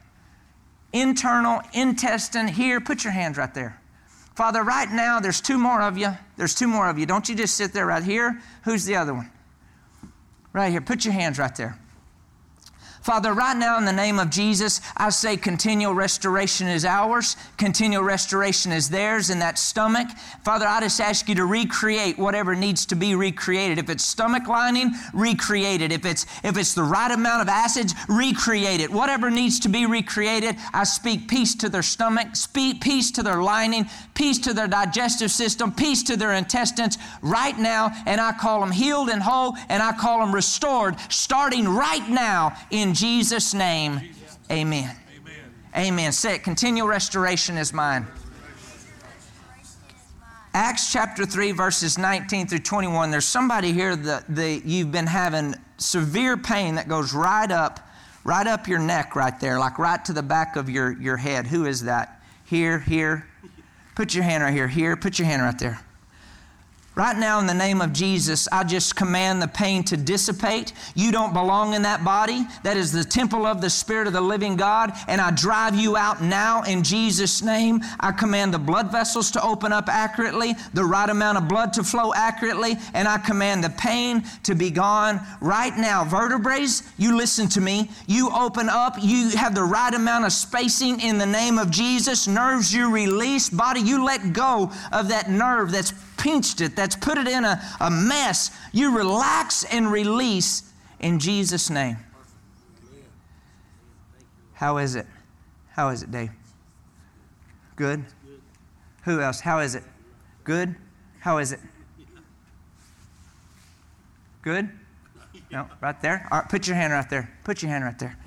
Internal, intestine, here. Put your hands right there. Father, right now, there's two more of you. There's two more of you. Don't you just sit there right here. Who's the other one? Right here. Put your hands right there. Father, right now in the name of Jesus, I say continual restoration is ours, continual restoration is theirs in that stomach. Father, I just ask you to recreate whatever needs to be recreated. If it's stomach lining, recreate it. If it's if it's the right amount of acids, recreate it. Whatever needs to be recreated, I speak peace to their stomach, speak peace to their lining, peace to their digestive system, peace to their intestines right now, and I call them healed and whole, and I call them restored, starting right now in Jesus' name. Amen. Amen. Say it. Continual restoration is mine. Acts chapter 3, verses 19 through 21. There's somebody here that the, you've been having severe pain that goes right up, right up your neck right there, like right to the back of your, your head. Who is that? Here, here. Put your hand right here. Here. Put your hand right there. Right now, in the name of Jesus, I just command the pain to dissipate. You don't belong in that body. That is the temple of the Spirit of the living God. And I drive you out now in Jesus' name. I command the blood vessels to open up accurately, the right amount of blood to flow accurately, and I command the pain to be gone right now. Vertebrae, you listen to me. You open up. You have the right amount of spacing in the name of Jesus. Nerves, you release. Body, you let go of that nerve that's pinched it, that's put it in a, a mess, you relax and release in Jesus' name. How is it? How is it, Dave? Good? Who else? How is it? Good? How is it? Good? No, right there. All right, put your hand right there. Put your hand right there.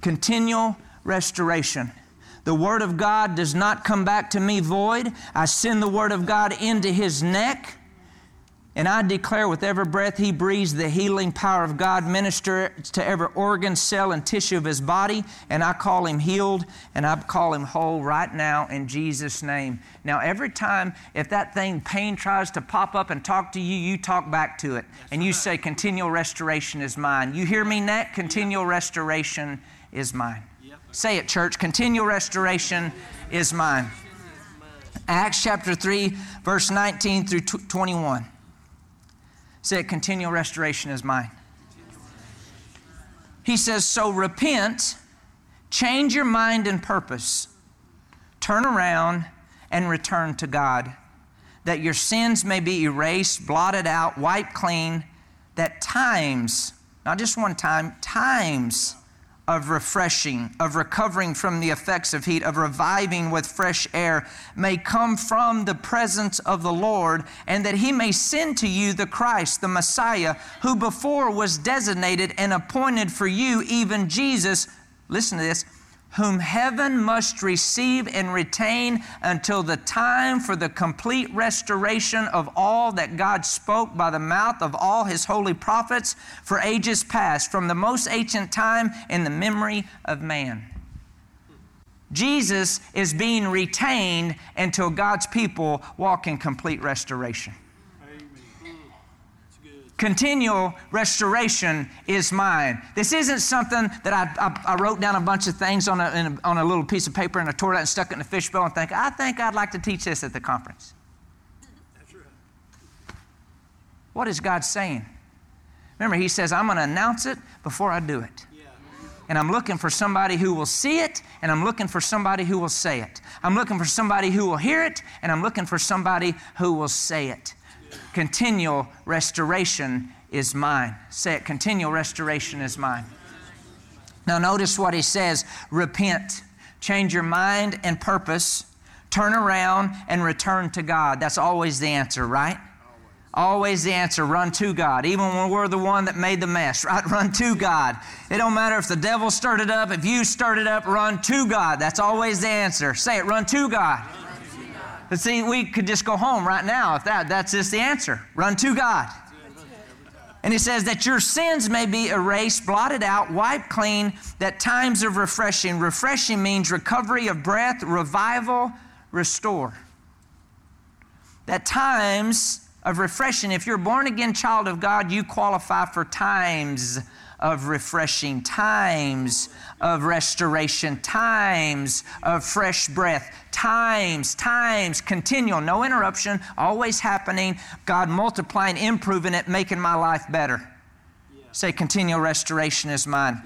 Continual restoration. The Word of God does not come back to me void. I send the Word of God into his neck. And I declare with every breath he breathes, the healing power of God minister to every organ, cell, and tissue of his body. And I call him healed and I call him whole right now in Jesus' name. Now, every time if that thing, pain, tries to pop up and talk to you, you talk back to it. And you say, Continual restoration is mine. You hear me, neck? Continual restoration is mine. Say it, church. Continual restoration is mine. Acts chapter 3, verse 19 through 21. Say it, continual restoration is mine. He says, So repent, change your mind and purpose, turn around, and return to God, that your sins may be erased, blotted out, wiped clean, that times, not just one time, times, of refreshing, of recovering from the effects of heat, of reviving with fresh air may come from the presence of the Lord, and that he may send to you the Christ, the Messiah, who before was designated and appointed for you, even Jesus. Listen to this whom heaven must receive and retain until the time for the complete restoration of all that God spoke by the mouth of all his holy prophets for ages past, from the most ancient time in the memory of man. Jesus is being retained until God's people walk in complete restoration. Continual restoration is mine. This isn't something that I, I, I wrote down a bunch of things on a, a, on a little piece of paper and I tore it out and stuck it in a fishbowl and think, I think I'd like to teach this at the conference. What is God saying? Remember, He says, I'm going to announce it before I do it. And I'm looking for somebody who will see it, and I'm looking for somebody who will say it. I'm looking for somebody who will hear it, and I'm looking for somebody who will say it continual restoration is mine. Say it, continual restoration is mine. Now, notice what he says repent, change your mind and purpose, turn around and return to God. That's always the answer, right? Always the answer, run to God. Even when we're the one that made the mess, right? Run to God. It don't matter if the devil stirred it up, if you stirred it up, run to God. That's always the answer. Say it, run to God. But see, we could just go home right now if that, that's just the answer. Run to God. And he says that your sins may be erased, blotted out, wiped clean, that times of refreshing. Refreshing means recovery of breath, revival, restore. That times of refreshing, if you're a born again child of God, you qualify for times of refreshing, times of restoration, times of fresh breath, times, times, continual, no interruption, always happening, God multiplying, improving it, making my life better. Yeah. Say, continual restoration is mine.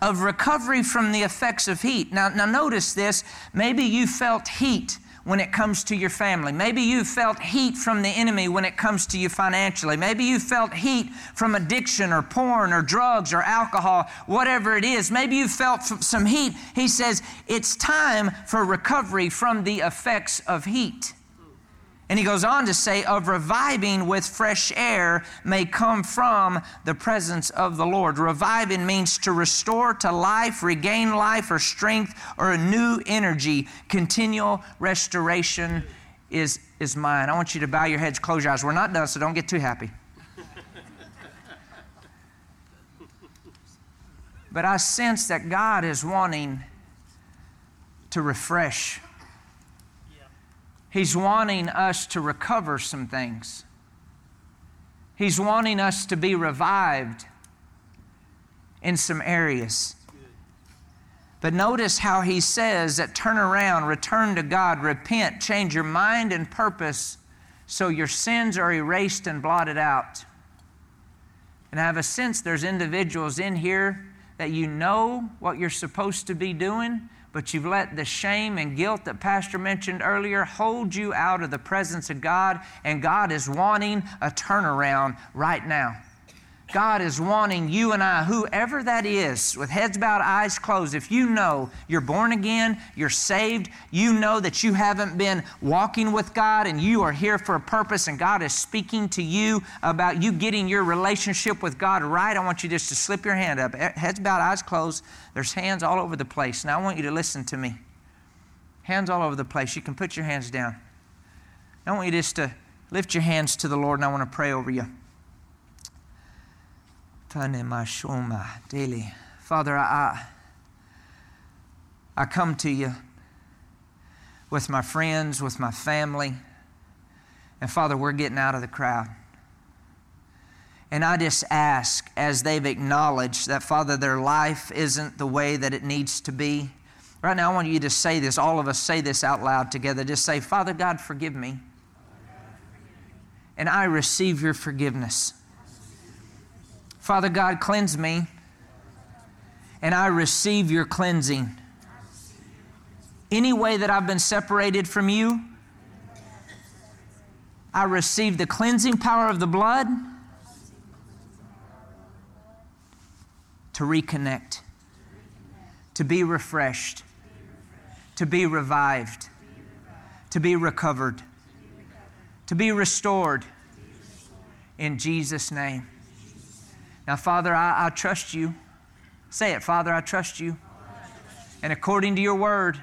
Of recovery from the effects of heat. Now, now notice this. Maybe you felt heat when it comes to your family. Maybe you felt heat from the enemy when it comes to you financially. Maybe you felt heat from addiction or porn or drugs or alcohol, whatever it is. Maybe you felt some heat. He says it's time for recovery from the effects of heat. And he goes on to say, of reviving with fresh air may come from the presence of the Lord. Reviving means to restore to life, regain life or strength or a new energy. Continual restoration is, is mine. I want you to bow your heads, close your eyes. We're not done, so don't get too happy. but I sense that God is wanting to refresh He's wanting us to recover some things. He's wanting us to be revived in some areas. But notice how he says that turn around, return to God, repent, change your mind and purpose so your sins are erased and blotted out. And I have a sense there's individuals in here that you know what you're supposed to be doing, but you've let the shame and guilt that Pastor mentioned earlier hold you out of the presence of God, and God is wanting a turnaround right now. God is wanting you and I, whoever that is, with heads bowed, eyes closed, if you know you're born again, you're saved, you know that you haven't been walking with God and you are here for a purpose and God is speaking to you about you getting your relationship with God right, I want you just to slip your hand up. Heads bowed, eyes closed. There's hands all over the place. Now I want you to listen to me. Hands all over the place. You can put your hands down. I want you just to lift your hands to the Lord and I want to pray over you. Daily. Father, I, I come to you with my friends, with my family, and Father, we're getting out of the crowd. And I just ask, as they've acknowledged that, Father, their life isn't the way that it needs to be. Right now, I want you to say this. All of us say this out loud together. Just say, Father God, forgive me. And I receive your forgiveness. Father God, cleanse me, and I receive your cleansing. Any way that I've been separated from you, I receive the cleansing power of the blood to reconnect, to be refreshed, to be revived, to be recovered, to be restored in Jesus' name. Now, Father, I, I trust you. Say it, Father, I trust you. And according to your word,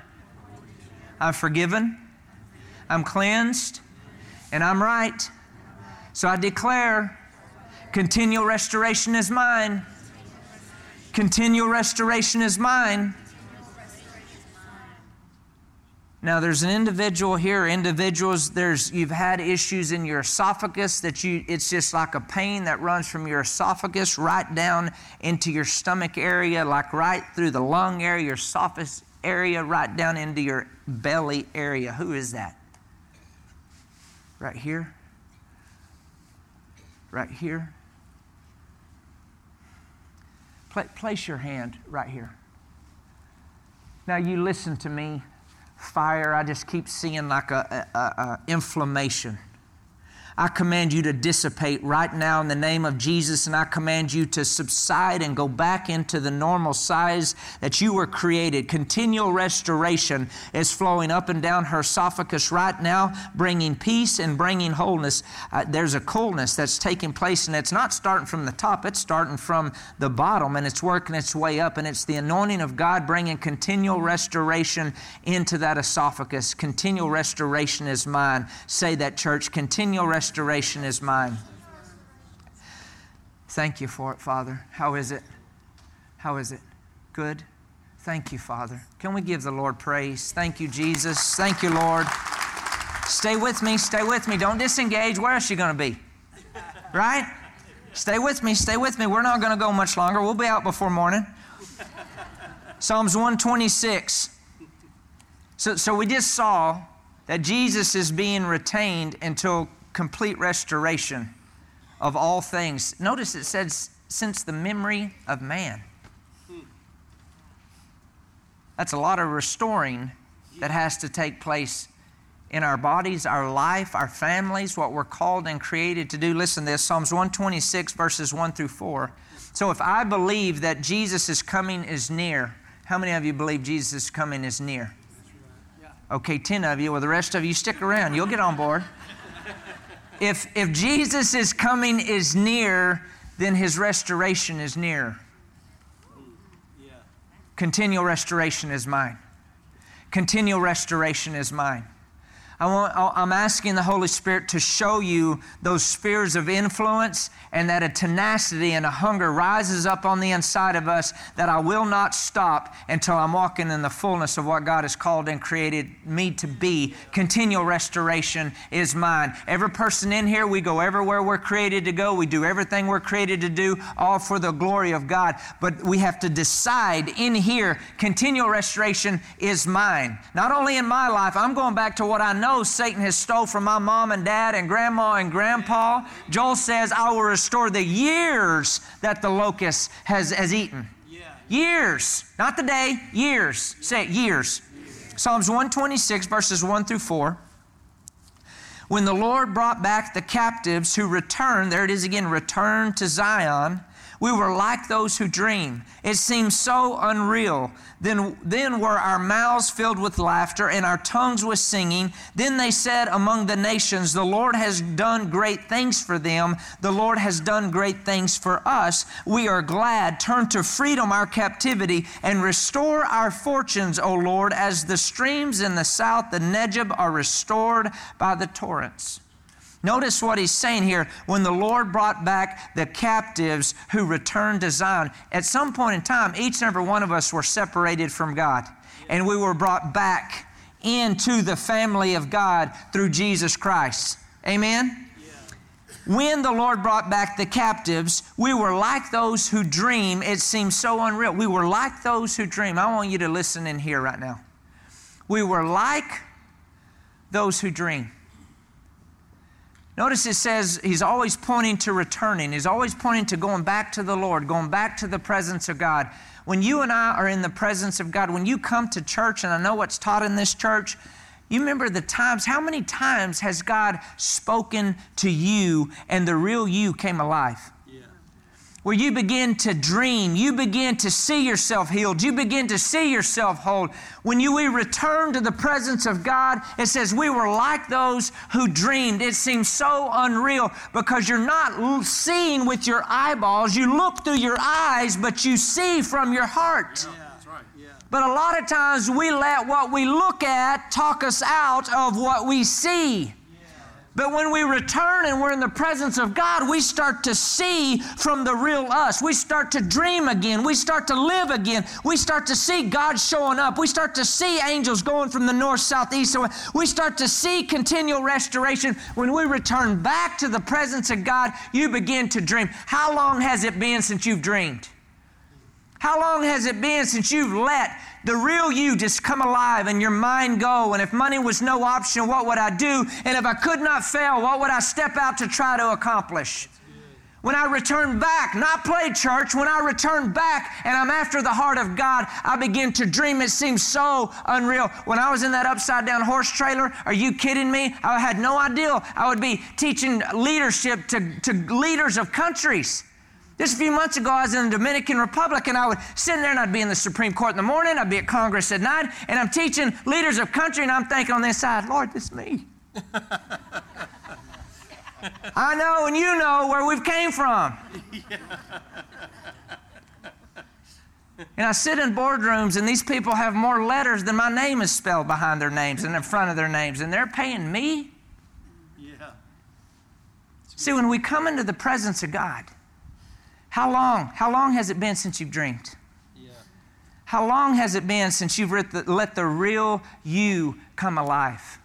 I'm forgiven, I'm cleansed, and I'm right. So I declare continual restoration is mine. Continual restoration is mine. Now there's an individual here, individuals, there's you've had issues in your esophagus that you it's just like a pain that runs from your esophagus right down into your stomach area, like right through the lung area, your esophagus area, right down into your belly area. Who is that? Right here? Right here? place your hand right here. Now you listen to me fire. I just keep seeing like a, a, a, inflammation. I command you to dissipate right now in the name of Jesus, and I command you to subside and go back into the normal size that you were created. Continual restoration is flowing up and down her esophagus right now, bringing peace and bringing wholeness. Uh, there's a coolness that's taking place, and it's not starting from the top, it's starting from the bottom, and it's working its way up. And it's the anointing of God bringing continual restoration into that esophagus. Continual restoration is mine. Say that, church. Continual restoration restoration is mine. Thank you for it, Father. How is it? How is it? Good? Thank you, Father. Can we give the Lord praise? Thank you, Jesus. Thank you, Lord. Stay with me. Stay with me. Don't disengage. Where else are you going to be? Right? Stay with me. Stay with me. We're not going to go much longer. We'll be out before morning. Psalms 126. So, so we just saw that Jesus is being retained until complete restoration of all things. Notice it says, since the memory of man. That's a lot of restoring that has to take place in our bodies, our life, our families, what we're called and created to do. Listen to this Psalms 126, verses 1 through 4. So if I believe that Jesus' is coming is near, how many of you believe Jesus' is coming is near? Okay, 10 of you. Well, the rest of you stick around. You'll get on board. If, if Jesus' coming is near, then his restoration is near. Continual restoration is mine. Continual restoration is mine. I want, I'm asking the Holy Spirit to show you those spheres of influence and that a tenacity and a hunger rises up on the inside of us that I will not stop until I'm walking in the fullness of what God has called and created me to be. Continual restoration is mine. Every person in here, we go everywhere we're created to go. We do everything we're created to do, all for the glory of God. But we have to decide in here, continual restoration is mine. Not only in my life, I'm going back to what I know know Satan has stole from my mom and dad and grandma and grandpa. Joel says, I will restore the years that the locust has, has eaten. Yeah. Years, not the day, years. Say it, years. Psalms 126, verses 1 through 4. When the Lord brought back the captives who returned, there it is again, returned to Zion, we were like those who dream. It seemed so unreal. Then, then were our mouths filled with laughter and our tongues with singing. Then they said among the nations, The Lord has done great things for them. The Lord has done great things for us. We are glad. Turn to freedom our captivity and restore our fortunes, O Lord, as the streams in the south, the Negeb, are restored by the torrents. Notice what he's saying here. When the Lord brought back the captives who returned to Zion, at some point in time, each and every one of us were separated from God. And we were brought back into the family of God through Jesus Christ. Amen? When the Lord brought back the captives, we were like those who dream. It seems so unreal. We were like those who dream. I want you to listen in here right now. We were like those who dream. Notice it says he's always pointing to returning. He's always pointing to going back to the Lord, going back to the presence of God. When you and I are in the presence of God, when you come to church, and I know what's taught in this church, you remember the times, how many times has God spoken to you and the real you came alive? Where you begin to dream, you begin to see yourself healed, you begin to see yourself whole. When you we return to the presence of God, it says we were like those who dreamed. It seems so unreal because you're not seeing with your eyeballs. You look through your eyes, but you see from your heart. Yeah. But a lot of times we let what we look at talk us out of what we see. But when we return and we're in the presence of God, we start to see from the real us. We start to dream again. We start to live again. We start to see God showing up. We start to see angels going from the north, south, east. So we start to see continual restoration. When we return back to the presence of God, you begin to dream. How long has it been since you've dreamed? How long has it been since you've let the real you just come alive and your mind go? And if money was no option, what would I do? And if I could not fail, what would I step out to try to accomplish? When I return back, not play church, when I return back and I'm after the heart of God, I begin to dream. It seems so unreal. When I was in that upside down horse trailer, are you kidding me? I had no idea I would be teaching leadership to, to leaders of countries. Just a few months ago, I was in the Dominican Republic, and I would sit there and I'd be in the Supreme Court in the morning, I'd be at Congress at night, and I'm teaching leaders of country, and I'm thinking on this side, Lord, this is me. I know and you know where we've came from. And I sit in boardrooms, and these people have more letters than my name is spelled behind their names and in front of their names, and they're paying me. Yeah. See, when we come into the presence of God, how long? How long has it been since you've dreamed? Yeah. How long has it been since you've let the, let the real you come alive?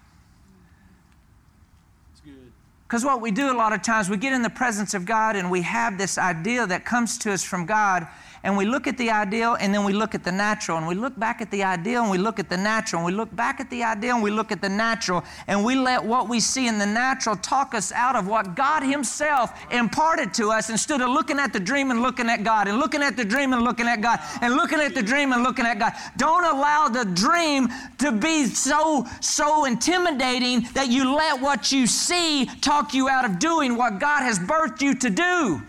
Because what we do a lot of times, we get in the presence of God and we have this idea that comes to us from God and we look at the ideal and then we look at the natural and we look back at the ideal and we look at the natural and we look back at the ideal and we look at the natural and we let what we see in the natural talk us out of what God Himself imparted to us instead of looking at the dream and looking at God and looking at the dream and looking at God and looking at the dream and looking at God. Don't allow the dream to be so, so intimidating that you let what you see talk you out of doing what God has birthed you to do.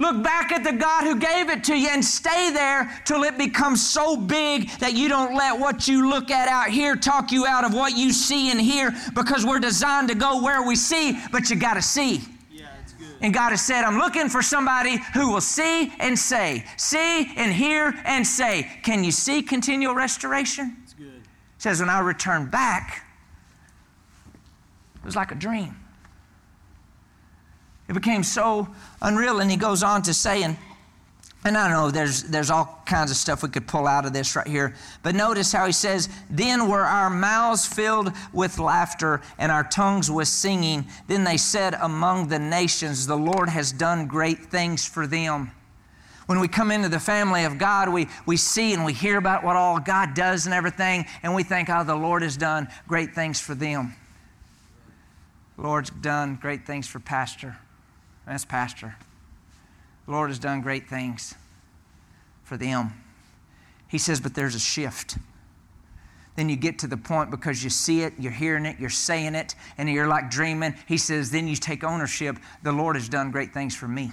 Look back at the God who gave it to you and stay there till it becomes so big that you don't let what you look at out here talk you out of what you see and hear because we're designed to go where we see, but you got to see. And God has said, I'm looking for somebody who will see and say, see and hear and say. Can you see continual restoration? It's It says, when I return back, it was like a dream. It became so unreal. And he goes on to say, and, and I don't know, there's, there's all kinds of stuff we could pull out of this right here. But notice how he says, Then were our mouths filled with laughter and our tongues with singing. Then they said among the nations, The Lord has done great things for them. When we come into the family of God, we, we see and we hear about what all God does and everything, and we think, oh, the Lord has done great things for them. The Lord's done great things for Pastor. That's Pastor. The Lord has done great things for them. He says, but there's a shift. Then you get to the point because you see it, you're hearing it, you're saying it, and you're like dreaming. He says, then you take ownership. The Lord has done great things for me.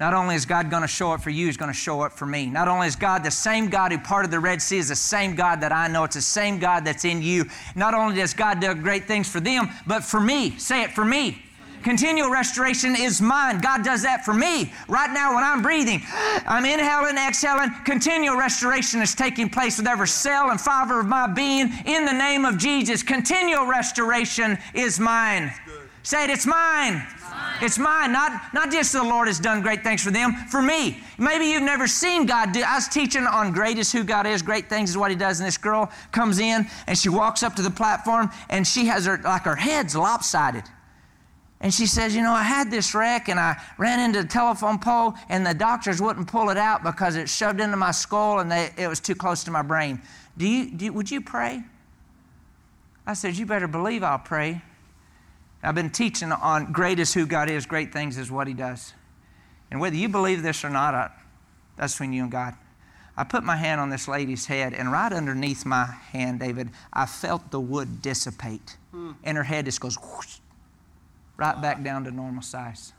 Not only is God going to show up for you, He's going to show up for me. Not only is God the same God who parted the Red Sea, is the same God that I know. It's the same God that's in you. Not only does God do great things for them, but for me. Say it for me. Continual restoration is mine. God does that for me. Right now, when I'm breathing, I'm inhaling, exhaling. Continual restoration is taking place with every cell and fiber of my being. In the name of Jesus, continual restoration is mine. Say it, it's mine. It's mine. Not, not just the Lord has done great things for them, for me. Maybe you've never seen God do. I was teaching on great is who God is, great things is what He does. And this girl comes in and she walks up to the platform and she has her, like her head's lopsided. And she says, You know, I had this wreck and I ran into the telephone pole and the doctors wouldn't pull it out because it shoved into my skull and they, it was too close to my brain. Do you, do, would you pray? I said, You better believe I'll pray. I've been teaching on great is who God is, great things is what He does. And whether you believe this or not, I, that's between you and God. I put my hand on this lady's head, and right underneath my hand, David, I felt the wood dissipate. Hmm. And her head just goes whoosh, right back down to normal size.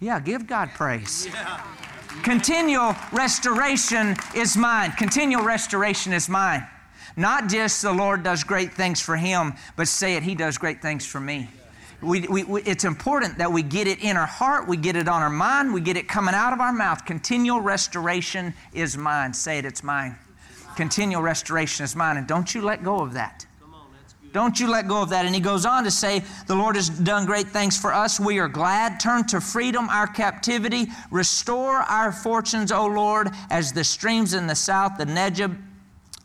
Yeah, give God praise. Yeah. Continual restoration is mine. Continual restoration is mine. Not just the Lord does great things for him, but say it, He does great things for me. We, we, we, it's important that we get it in our heart, we get it on our mind, we get it coming out of our mouth. Continual restoration is mine. Say it, it's mine. Continual restoration is mine. And don't you let go of that. Don't you let go of that. And he goes on to say, The Lord has done great things for us. We are glad. Turn to freedom our captivity. Restore our fortunes, O Lord, as the streams in the south, the Negeb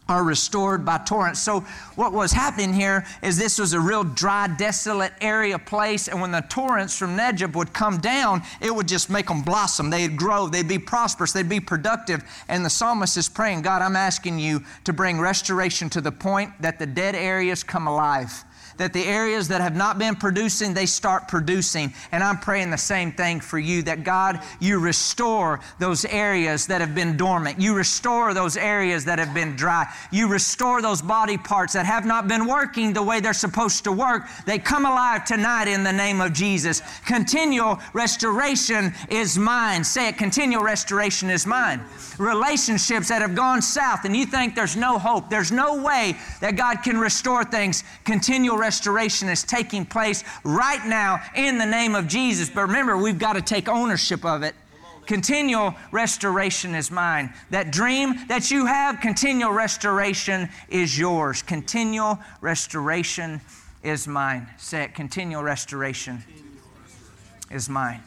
are restored by torrents. So, what was happening here is this was a real dry, desolate area place, and when the torrents from Negeb would come down, it would just make them blossom. They'd grow, they'd be prosperous, they'd be productive. And the psalmist is praying, God, I'm asking you to bring restoration to the point that the dead areas come alive that the areas that have not been producing, they start producing. And I'm praying the same thing for you that God, you restore those areas that have been dormant. You restore those areas that have been dry. You restore those body parts that have not been working the way they're supposed to work. They come alive tonight in the name of Jesus. Continual restoration is mine. Say it, continual restoration is mine. Relationships that have gone south and you think there's no hope, there's no way that God can restore things. Continual restoration restoration is taking place right now in the name of Jesus. But remember, we've got to take ownership of it. Continual restoration is mine. That dream that you have, continual restoration is yours. Continual restoration is mine. Say it, continual restoration is mine.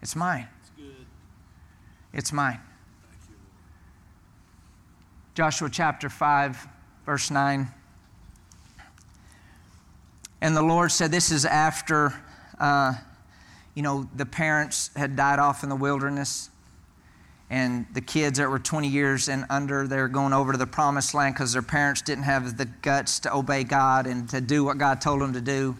It's mine. It's mine. Joshua chapter 5, verse 9. And the Lord said, This is after, uh, you know, the parents had died off in the wilderness. And the kids that were 20 years and under, they're going over to the promised land because their parents didn't have the guts to obey God and to do what God told them to do.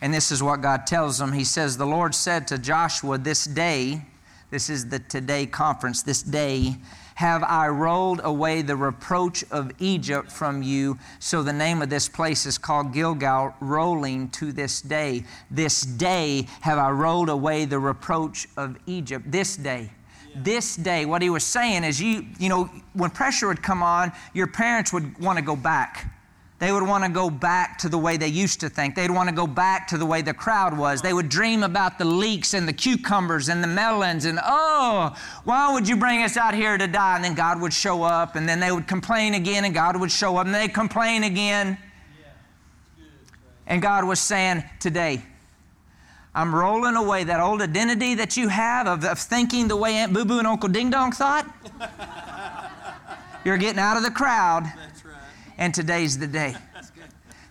And this is what God tells them. He says, The Lord said to Joshua, This day, this is the today conference, this day, have I rolled away the reproach of Egypt from you. So the name of this place is called Gilgal, rolling to this day. This day have I rolled away the reproach of Egypt. This day. This day, what he was saying is, you, you know, when pressure would come on, your parents would want to go back they would want to go back to the way they used to think. They'd want to go back to the way the crowd was. They would dream about the leeks and the cucumbers and the melons and, oh, why would you bring us out here to die? And then God would show up and then they would complain again and God would show up and they'd complain again. And God was saying, Today, I'm rolling away that old identity that you have of, of thinking the way Aunt Boo Boo and Uncle Ding Dong thought. You're getting out of the crowd. And today's the day.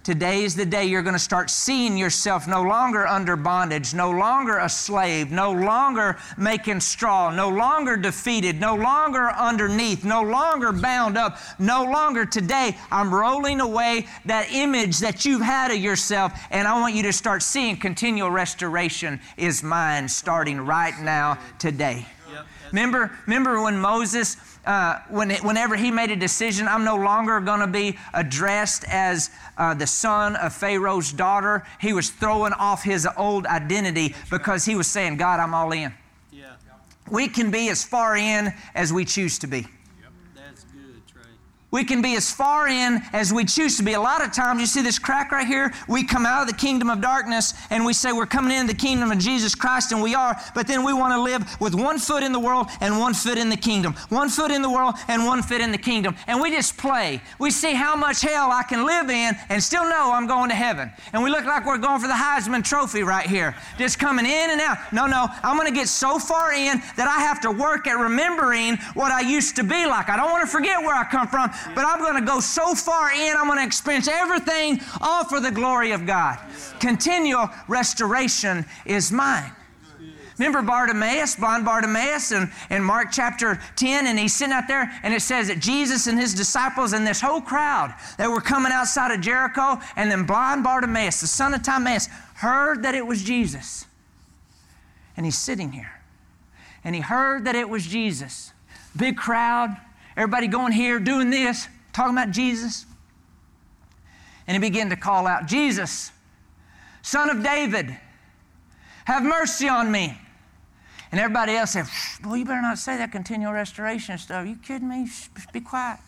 Today is the day you're going to start seeing yourself no longer under bondage, no longer a slave, no longer making straw, no longer defeated, no longer underneath, no longer bound up, no longer today. I'm rolling away that image that you've had of yourself, and I want you to start seeing continual restoration is mine starting right now, today. Remember, remember when Moses, uh, when it, whenever he made a decision, I'm no longer going to be addressed as uh, the son of Pharaoh's daughter. He was throwing off his old identity because he was saying, God, I'm all in. Yeah. We can be as far in as we choose to be. We can be as far in as we choose to be. A lot of times, you see this crack right here? We come out of the kingdom of darkness and we say we're coming into the kingdom of Jesus Christ, and we are, but then we want to live with one foot in the world and one foot in the kingdom. One foot in the world and one foot in the kingdom. And we just play. We see how much hell I can live in and still know I'm going to heaven. And we look like we're going for the Heisman Trophy right here, just coming in and out. No, no, I'm going to get so far in that I have to work at remembering what I used to be like. I don't want to forget where I come from, but I'm going to go so far in, I'm going to experience everything all for the glory of God. Continual restoration is mine. Remember Bartimaeus, blind Bartimaeus, in, in Mark chapter 10, and he's sitting out there, and it says that Jesus and his disciples and this whole crowd that were coming outside of Jericho, and then blind Bartimaeus, the son of Timaeus, heard that it was Jesus. And he's sitting here. And he heard that it was Jesus. Big crowd, everybody going here, doing this, talking about Jesus. And he began to call out, Jesus, son of David, have mercy on me. And everybody else said, Well, you better not say that continual restoration stuff. you kidding me? Shh, be quiet.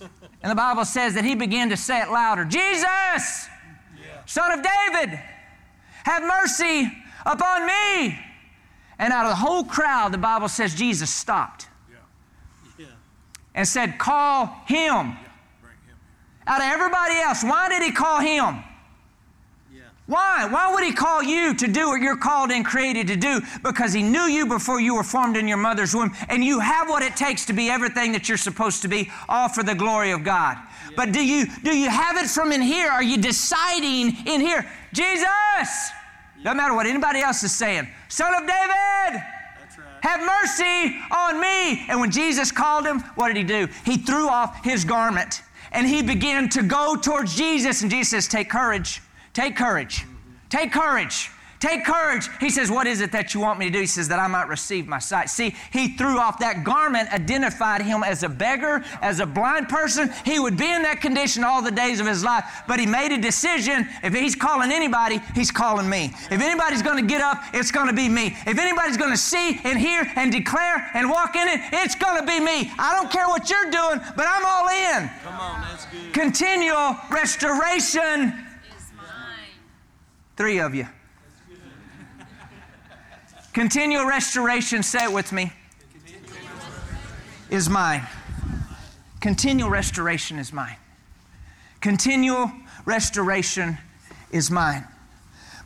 and the Bible says that he began to say it louder Jesus, son of David, have mercy upon me. And out of the whole crowd, the Bible says Jesus stopped Yeah. And said, Call him. Out of everybody else, why did he call him? Yeah. Why? Why would he call you to do what you're called and created to do? Because he knew you before you were formed in your mother's womb, and you have what it takes to be everything that you're supposed to be, all for the glory of God. But do you do you have it from in here? Are you deciding in here, Jesus? Doesn't matter what anybody else is saying. Son of David. Have mercy on me. And when Jesus called him, what did he do? He threw off his garment and he began to go towards Jesus. And Jesus says, Take courage, take courage, take courage. Take courage. He says, What is it that you want me to do? He says, That I might receive my sight. See, he threw off that garment, identified him as a beggar, as a blind person. He would be in that condition all the days of his life, but he made a decision. If he's calling anybody, he's calling me. If anybody's going to get up, it's going to be me. If anybody's going to see and hear and declare and walk in it, it's going to be me. I don't care what you're doing, but I'm all in. Come on, that's good. Continual restoration. is mine. Three of you. Continual restoration, say it with me, is mine. Continual restoration is mine. Continual restoration is mine.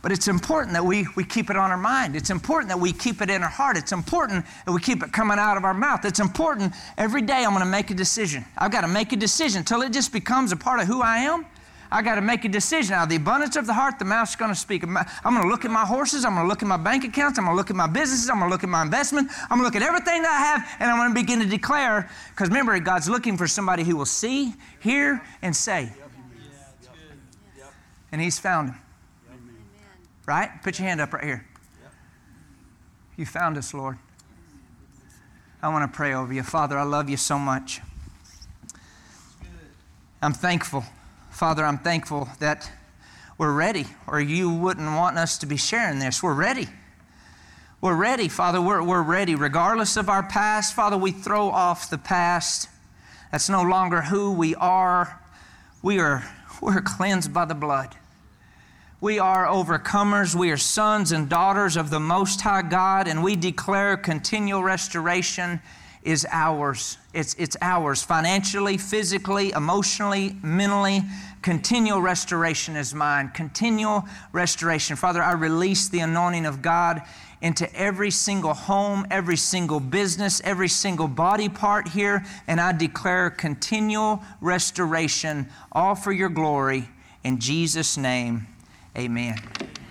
But it's important that we, we keep it on our mind. It's important that we keep it in our heart. It's important that we keep it coming out of our mouth. It's important every day I'm going to make a decision. I've got to make a decision until it just becomes a part of who I am. I got to make a decision. Out of the abundance of the heart, the mouth's going to speak. I'm going to look at my horses. I'm going to look at my bank accounts. I'm going to look at my businesses. I'm going to look at my investment. I'm going to look at everything that I have, and I'm going to begin to declare. Because remember, God's looking for somebody who will see, hear, and say. And He's found him. Right? Put your hand up right here. You found us, Lord. I want to pray over you. Father, I love you so much. I'm thankful. Father, I'm thankful that we're ready, or you wouldn't want us to be sharing this. We're ready. We're ready, Father. We're, we're ready. Regardless of our past, Father, we throw off the past. That's no longer who we are. We are we're cleansed by the blood. We are overcomers. We are sons and daughters of the Most High God, and we declare continual restoration is ours. It's, it's ours financially, physically, emotionally, mentally. Continual restoration is mine. Continual restoration. Father, I release the anointing of God into every single home, every single business, every single body part here, and I declare continual restoration, all for your glory. In Jesus' name, amen.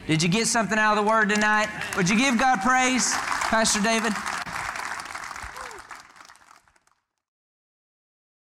Did you get something out of the word tonight? Would you give God praise, Pastor David?